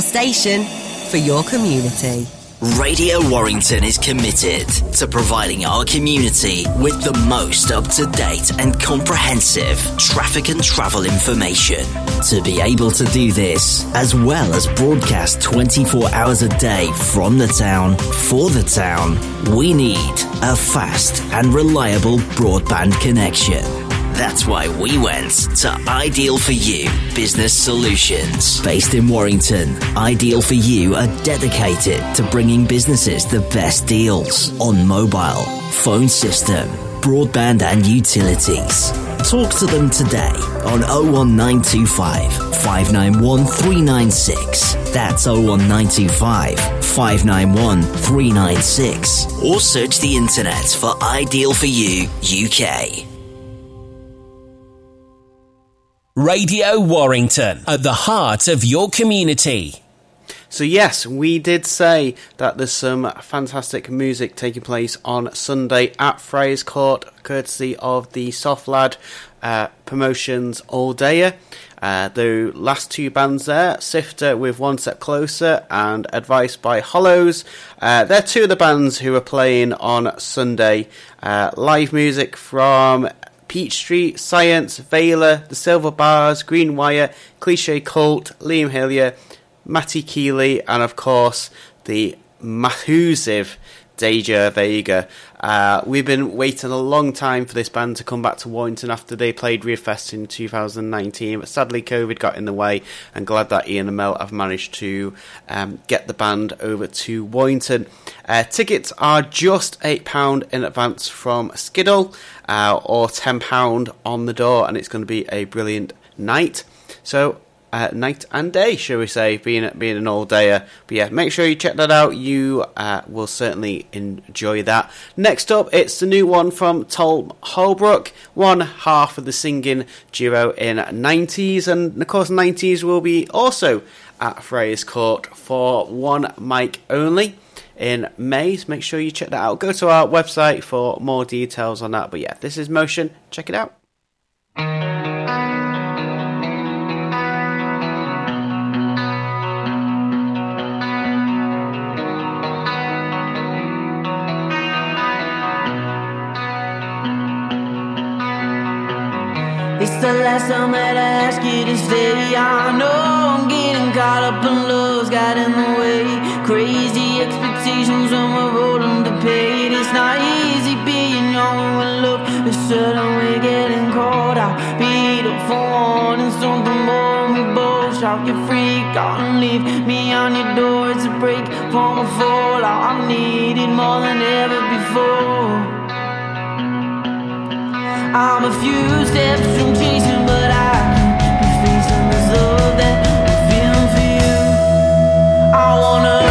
Your station for your community. Radio Warrington is committed to providing our community with the most up to date and comprehensive traffic and travel information. To be able to do this, as well as broadcast 24 hours a day from the town for the town, we need a fast and reliable broadband connection. That's why we went to Ideal for You Business Solutions. Based in Warrington, Ideal for You are dedicated to bringing businesses the best deals on mobile, phone system, broadband, and utilities. Talk to them today on 01925 591 396. That's 01925 591 396. Or search the internet for Ideal for You UK. Radio Warrington, at the heart of your community. So yes, we did say that there's some fantastic music taking place on Sunday at Friars Court, courtesy of the Soft Lad uh, Promotions All day. Uh, the last two bands there, Sifter with One Step Closer and Advice by Hollows. Uh, they're two of the bands who are playing on Sunday. Uh, live music from Peach Street, Science, Vela, The Silver Bars, Green Wire, Cliche Cult, Liam Hillier, Matty Keeley, and of course the massive Deja Vega. Uh, we've been waiting a long time for this band to come back to Warrington after they played Rearfest in 2019, but sadly COVID got in the way. And glad that Ian and Mel have managed to um, get the band over to Warrington. Uh, tickets are just £8 in advance from Skiddle uh, or £10 on the door, and it's going to be a brilliant night. So uh, night and day, shall we say, being being an all dayer. But yeah, make sure you check that out. You uh, will certainly enjoy that. Next up, it's the new one from Tom Holbrook, one half of the singing duo in 90s, and of course, 90s will be also at Friars Court for one mic only. In May, so make sure you check that out. Go to our website for more details on that. But yeah, this is Motion. Check it out. It's the last time that I ask you to stay. I know I'm getting caught up in certain we're getting caught out. Up for wanting something more. We both shout you freak out and leave me on your door. It's a break from a fallout. I need it more than ever before. I'm a few steps from chasing, but I can't be facing this love that I'm feeling for you. I wanna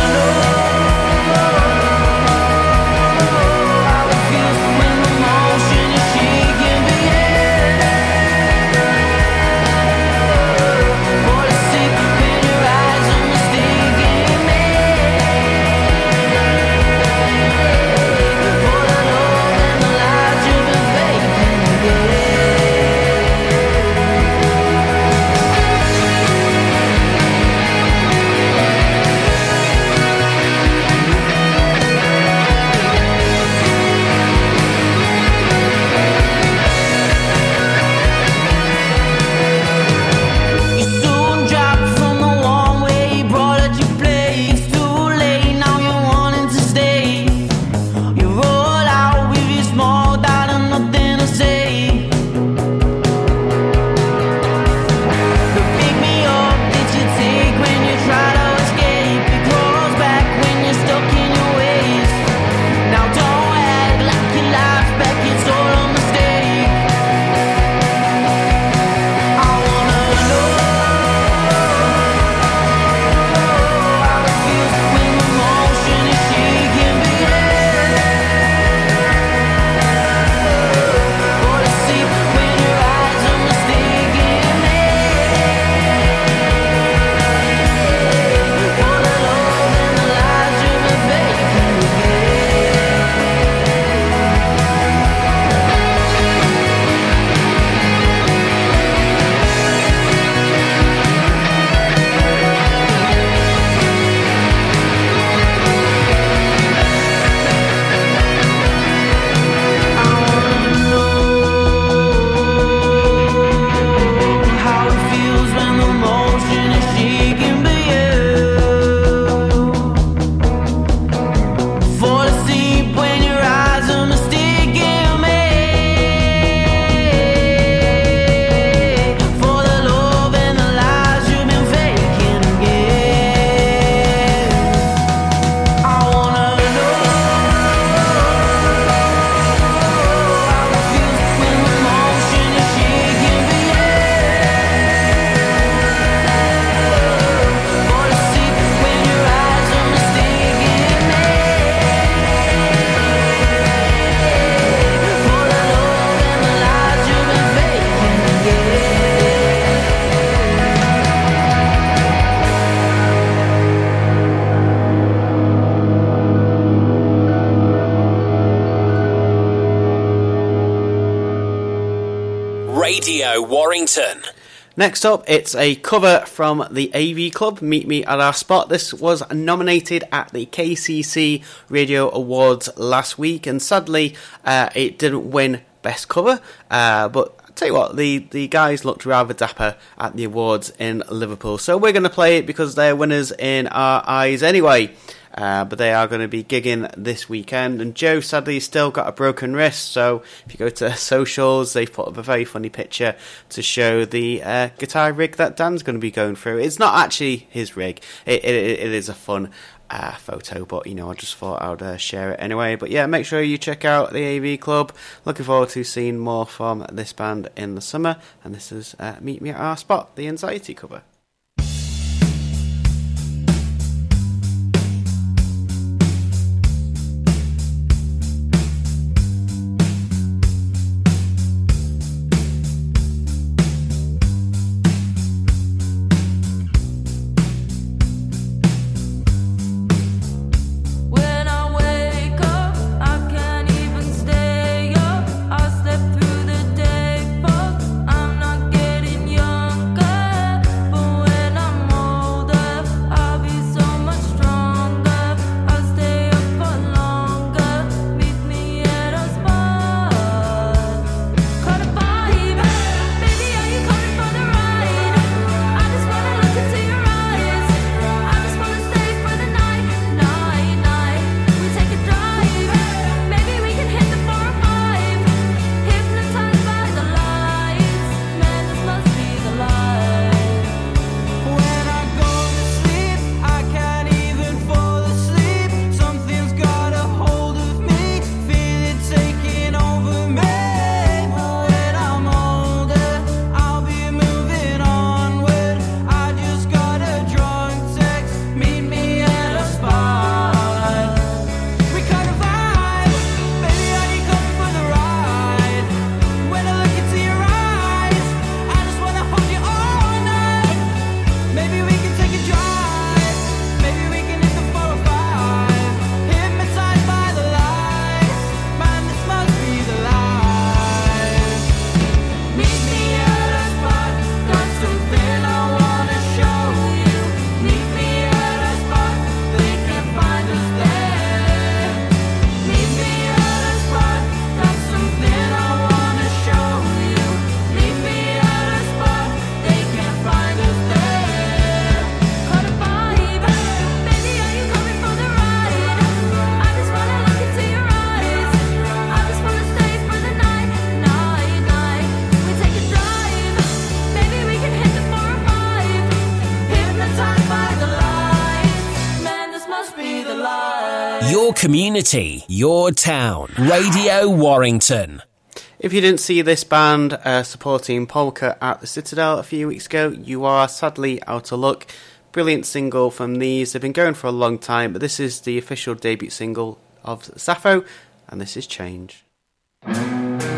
Next up, it's a cover from the AV Club, Meet Me at Our Spot. This was nominated at the KCC Radio Awards last week, and sadly, uh, it didn't win Best Cover. Uh, but tell you what, the, the guys looked rather dapper at the awards in Liverpool, so we're going to play it because they're winners in our eyes anyway. Uh, but they are going to be gigging this weekend. And Joe sadly still got a broken wrist. So if you go to their *laughs* socials, they've put up a very funny picture to show the uh, guitar rig that Dan's going to be going through. It's not actually his rig. It, it, it is a fun uh, photo, but you know, I just thought I'd uh, share it anyway. But yeah, make sure you check out the AV Club. Looking forward to seeing more from this band in the summer. And this is uh, Meet Me at Our Spot, the Anxiety cover. Community, your town. Radio Warrington. If you didn't see this band uh, supporting Polka at the Citadel a few weeks ago, you are sadly out of luck. Brilliant single from these. They've been going for a long time, but this is the official debut single of Sappho, and this is Change. Change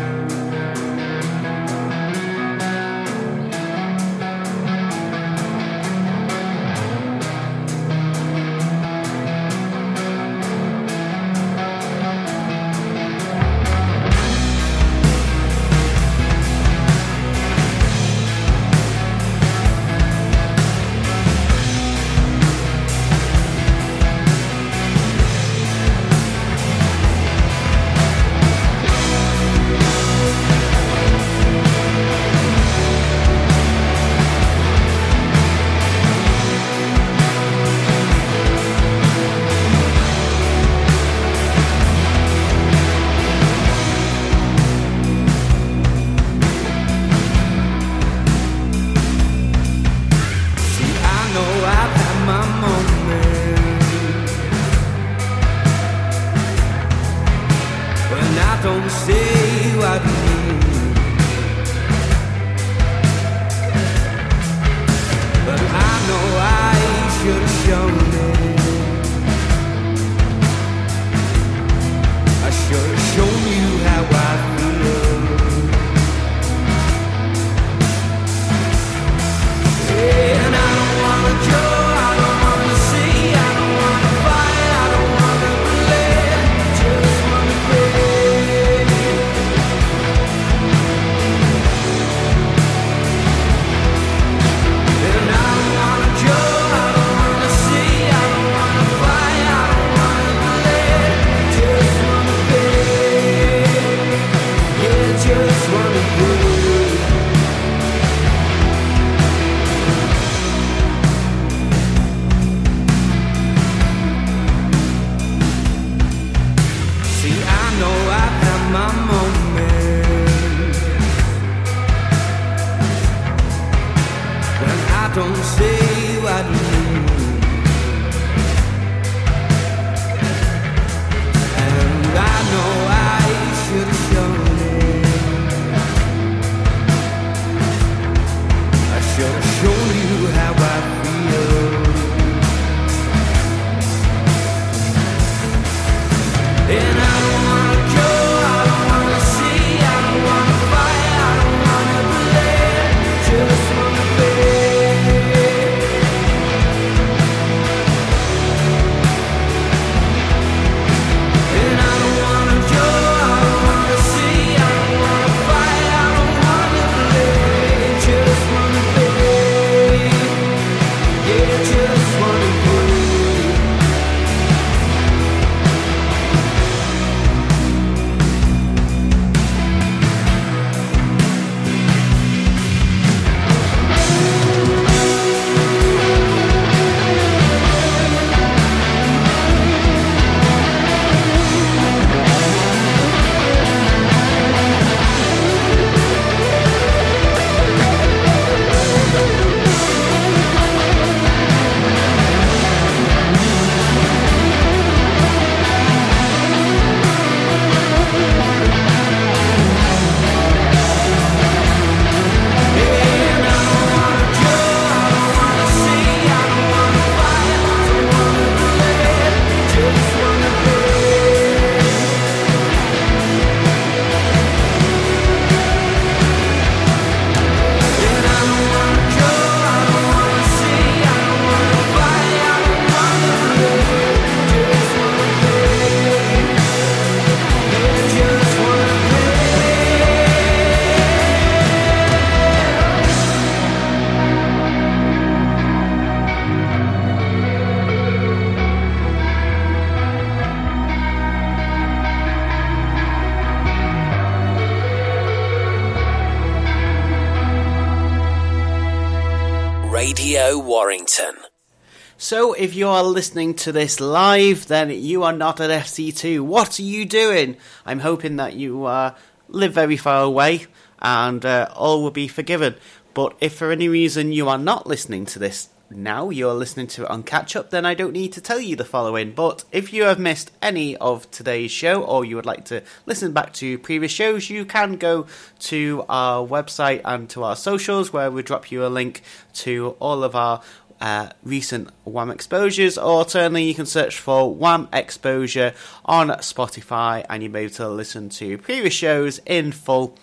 listening to this live, then you are not at FC2. What are you doing? I'm hoping that you uh, live very far away and uh, all will be forgiven. But if for any reason you are not listening to this now, you're listening to it on catch up, then I don't need to tell you the following. But if you have missed any of today's show or you would like to listen back to previous shows, you can go to our website and to our socials where we drop you a link to all of our uh, recent Wham exposures, or alternatively, you can search for Wham Exposure on Spotify and you'll be able to listen to previous shows in full,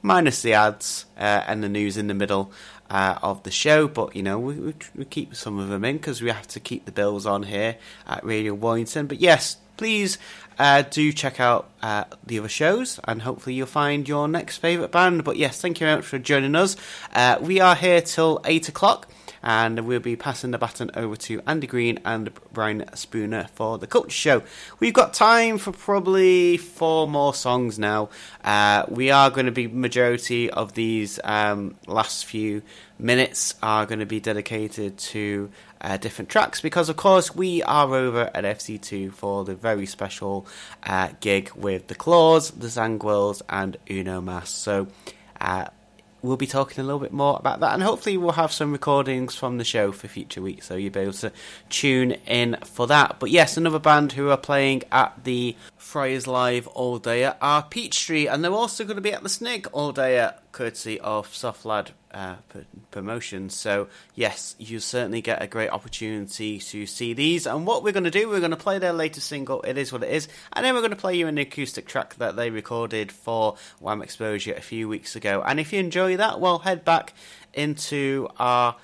minus the ads uh, and the news in the middle. Uh, of the show, but you know we, we, we keep some of them in because we have to keep the bills on here at Radio Warrington. But yes, please uh, do check out uh, the other shows, and hopefully you'll find your next favourite band. But yes, thank you very much for joining us. Uh, we are here till eight o'clock and we'll be passing the baton over to Andy Green and Brian Spooner for the Culture Show. We've got time for probably four more songs now. Uh, we are going to be majority of these um, last few minutes are going to be dedicated to uh, different tracks because, of course, we are over at FC2 for the very special uh, gig with the Clause, the Zangwills, and Uno Mas. So. Uh, we'll be talking a little bit more about that, and hopefully we'll have some recordings from the show for future weeks, so you'll be able to tune in for that. But yes, another band who are playing at the Friars Live all day are Peachtree, and they're also going to be at the Snig all day, at courtesy of Soft Lad uh, p- Promotions. So yes, you certainly get a great opportunity to see these. And what we're going to do, we're going to play their latest single, "It Is What It Is," and then we're going to play you an acoustic track that they recorded for Wham Exposure a few weeks ago. And if you enjoy that, well, head back into our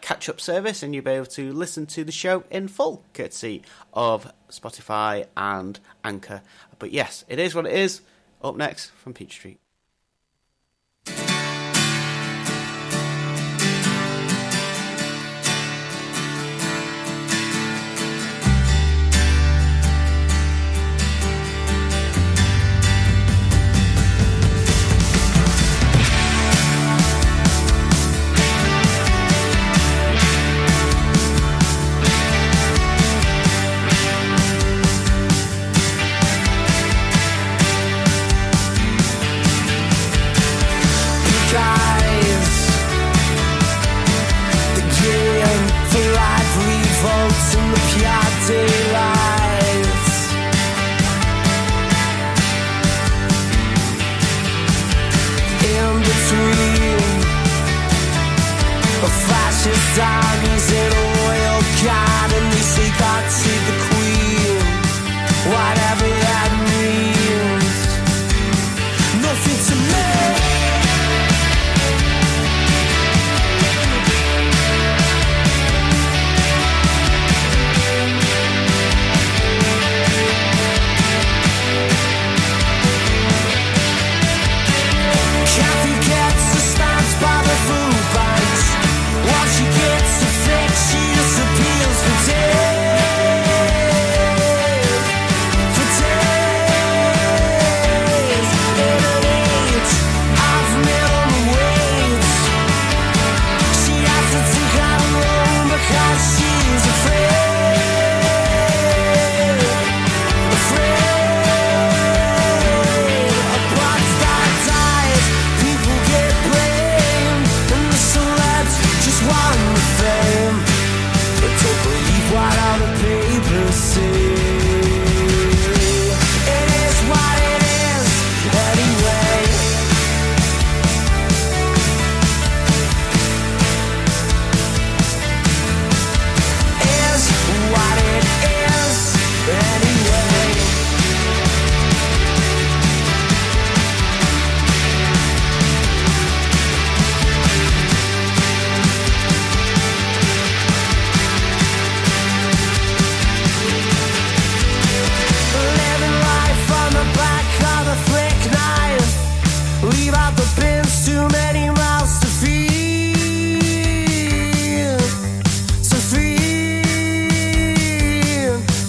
catch up service and you'll be able to listen to the show in full, courtesy of Spotify and Anchor. But yes, it is what it is. Up next from Peach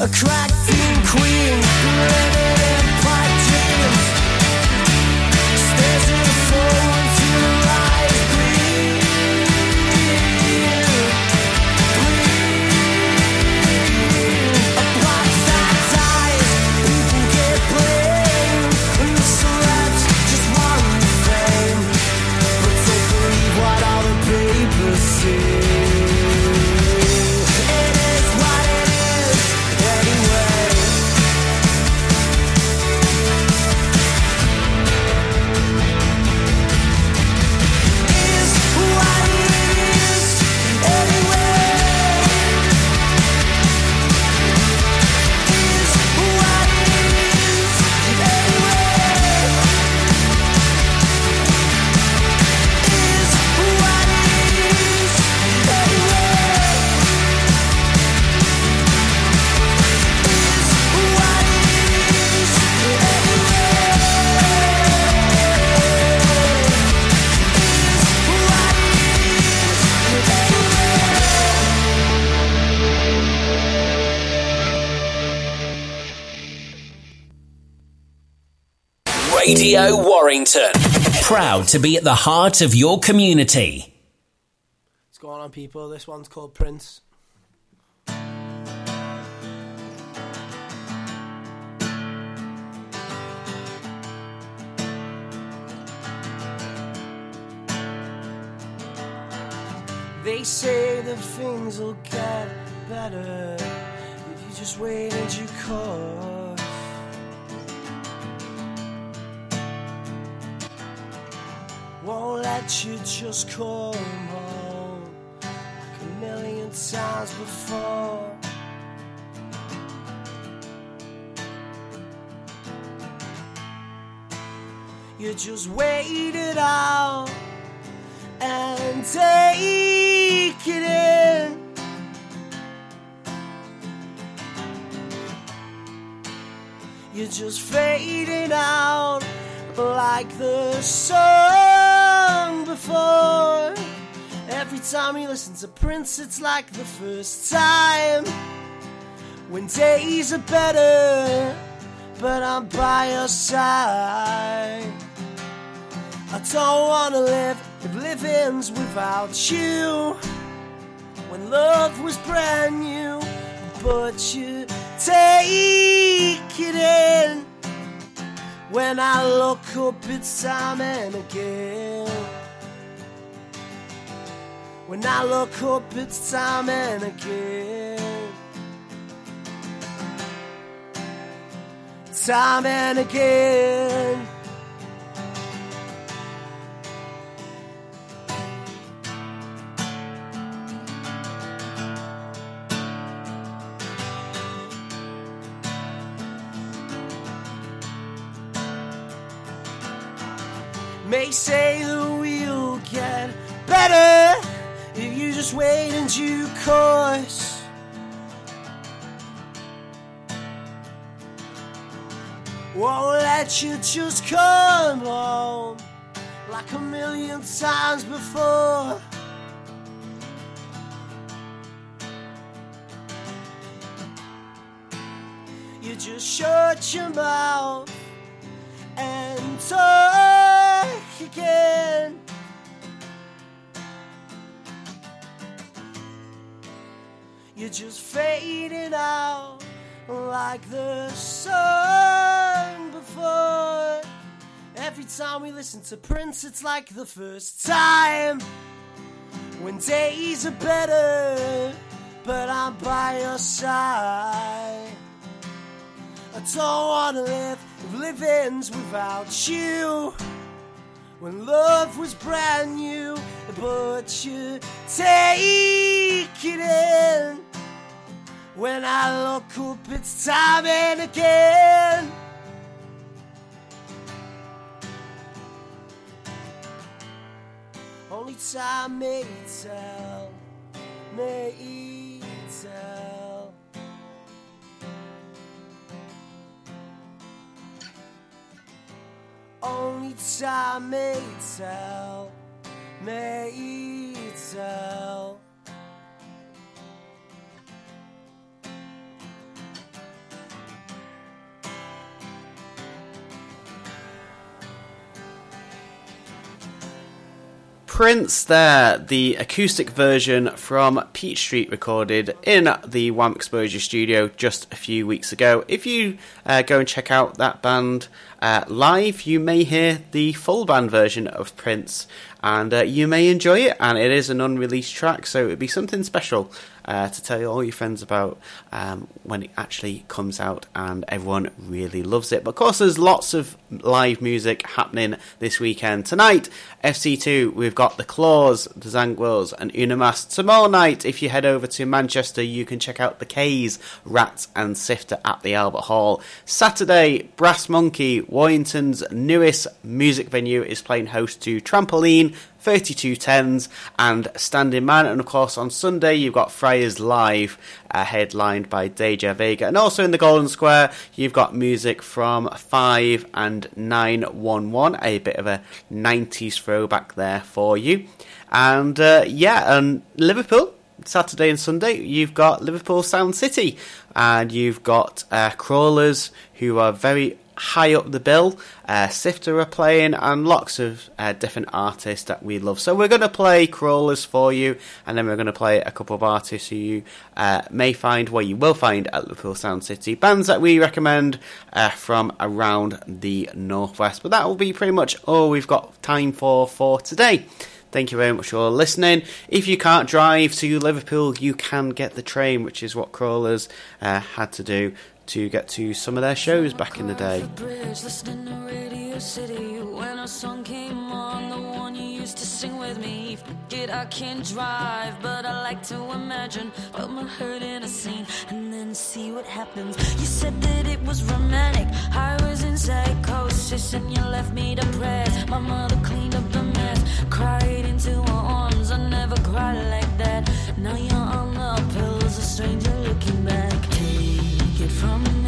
A crack Radio Warrington. Proud to be at the heart of your community. What's going on, people? This one's called Prince. They say that things will get better if you just wait and you Won't let you just come home like a million times before. You just wait it out and take it in. You're just fading out like the song before. Every time you listen to Prince, it's like the first time. When days are better, but I'm by your side. I don't wanna live if living's without you. When love was brand new, but you take it in. When I look up, it's time and again. When I look up, it's time and again. Time and again. May say that we'll get better just wait in due course. Won't let you just come home like a million times before. You just shut your mouth and talk again. Just fading out like the sun before. Every time we listen to Prince, it's like the first time. When days are better, but I'm by your side. I don't wanna live with livings without you. When love was brand new, but you take it in. When I look up, it's time and again. Only time may tell, may tell. Only time may tell, may tell. Prince there, the acoustic version from Peach Street recorded in the Wham Exposure studio just a few weeks ago. If you uh, go and check out that band uh, live, you may hear the full band version of Prince and uh, you may enjoy it. And it is an unreleased track, so it'd be something special uh, to tell all your friends about um, when it actually comes out and everyone really loves it. But of course, there's lots of live music happening this weekend. Tonight, FC2, we've got The Clause, The Zangwills, and Uno Mas. Tomorrow night, if you head over to Manchester, you can check out The K's, Rats, and Sifter at the Albert Hall. Saturday, Brass Monkey, Warrington's newest music venue, is playing host to Trampoline. 3210s and Standing Man. And of course, on Sunday, you've got Friars Live, uh, headlined by Deja Vega. And also in the Golden Square, you've got music from 5 and 911, a bit of a 90s throwback there for you. And uh, yeah, and Liverpool. Saturday and Sunday, you've got Liverpool Sound City, and you've got uh, Crawlers, who are very high up the bill. Uh, Sifter are playing, and lots of uh, different artists that we love. So we're going to play Crawlers for you, and then we're going to play a couple of artists who you uh, may find, well, you will find at Liverpool Sound City. Bands that we recommend uh, from around the northwest. But that will be pretty much all we've got time for for today. Thank you very much for listening. If you can't drive to Liverpool, you can get the train, which is what Crawlers uh, had to do to get to some of their shows back in the day. I can't drive, but I like to imagine what my hurt in a scene and then see what happens. You said that it was romantic. I was in psychosis and you left me depressed. My mother cleaned up the mess, cried into her arms. I never cried like that. Now you're on the pills, a stranger looking back. It from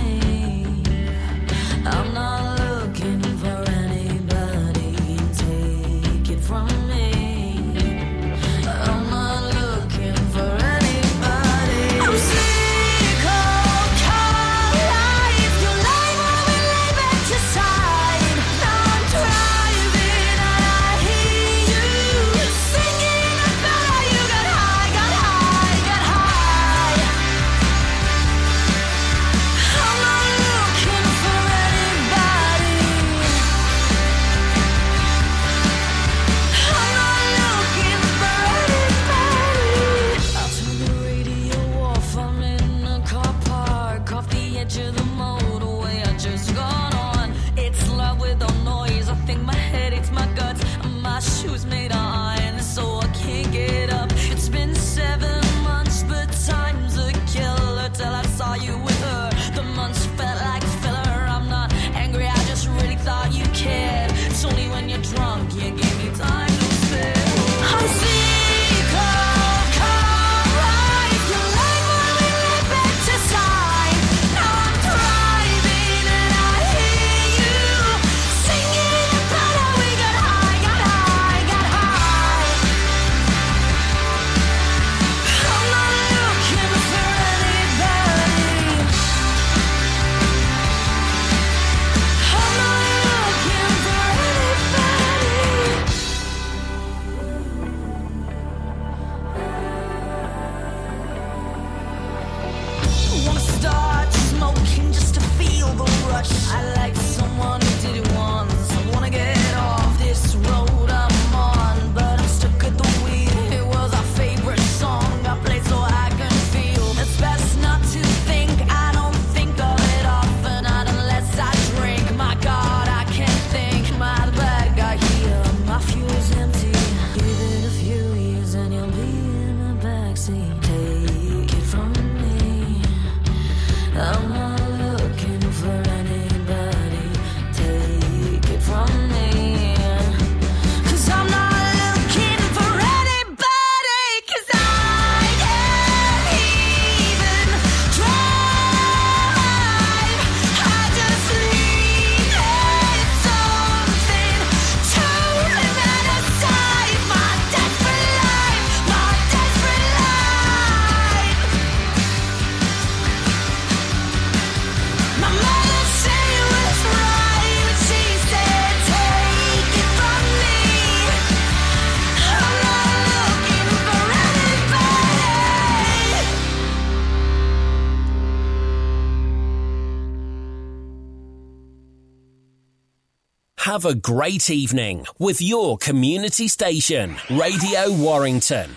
have a great evening with your community station, Radio Warrington.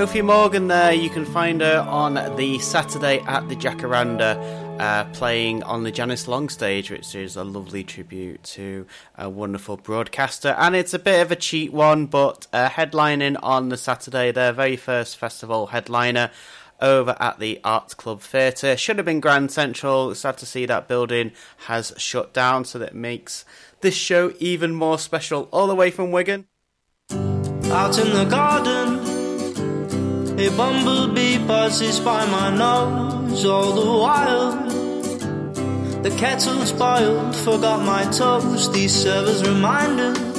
Sophie Morgan there. You can find her on the Saturday at the Jacaranda. Uh, playing on the Janice Long stage, which is a lovely tribute to a wonderful broadcaster. And it's a bit of a cheat one, but uh, headlining on the Saturday, their very first festival headliner over at the Arts Club Theatre. Should have been Grand Central. Sad to see that building has shut down, so that makes this show even more special all the way from Wigan. Out in the garden a bumblebee buzzes by my nose all the while. The kettle's boiled, forgot my toast. These servers remind us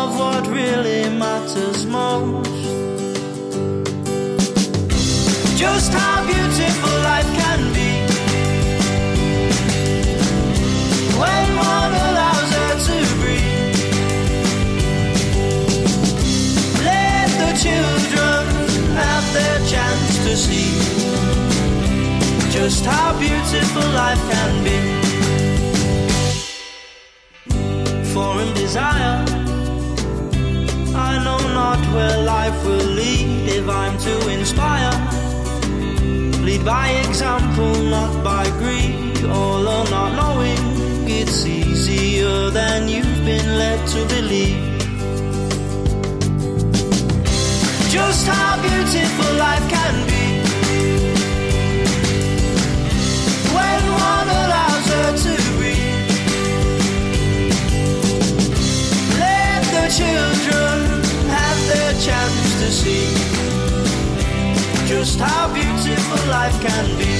of what really matters most. Just how beautiful life can be when one see just how beautiful life can be. Foreign desire. I know not where life will lead if I'm to inspire. Lead by example, not by greed. All or not knowing, it's easier than you've been led to believe. Just how beautiful life can be just how beautiful life can be.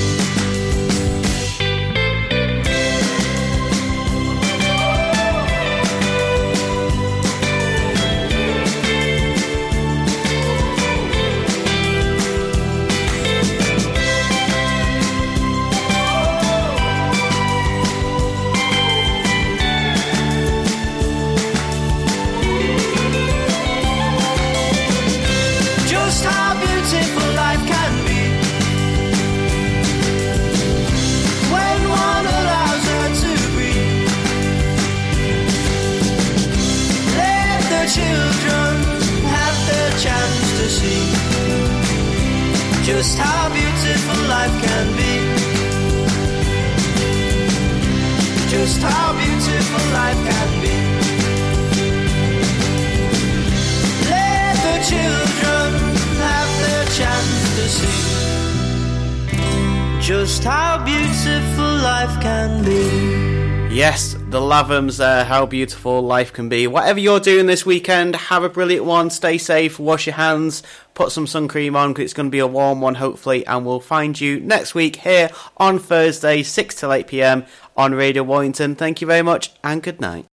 Just how beautiful life can be. Just how beautiful life can be. Let the children have their chance to see just how beautiful life can be. Yes, the Lathums there, uh, how beautiful life can be. Whatever you're doing this weekend, have a brilliant one. Stay safe, wash your hands, put some sun cream on because it's going to be a warm one, hopefully. And we'll find you next week here on Thursday, 6 till 8 pm on Radio Warrington. Thank you very much and good night.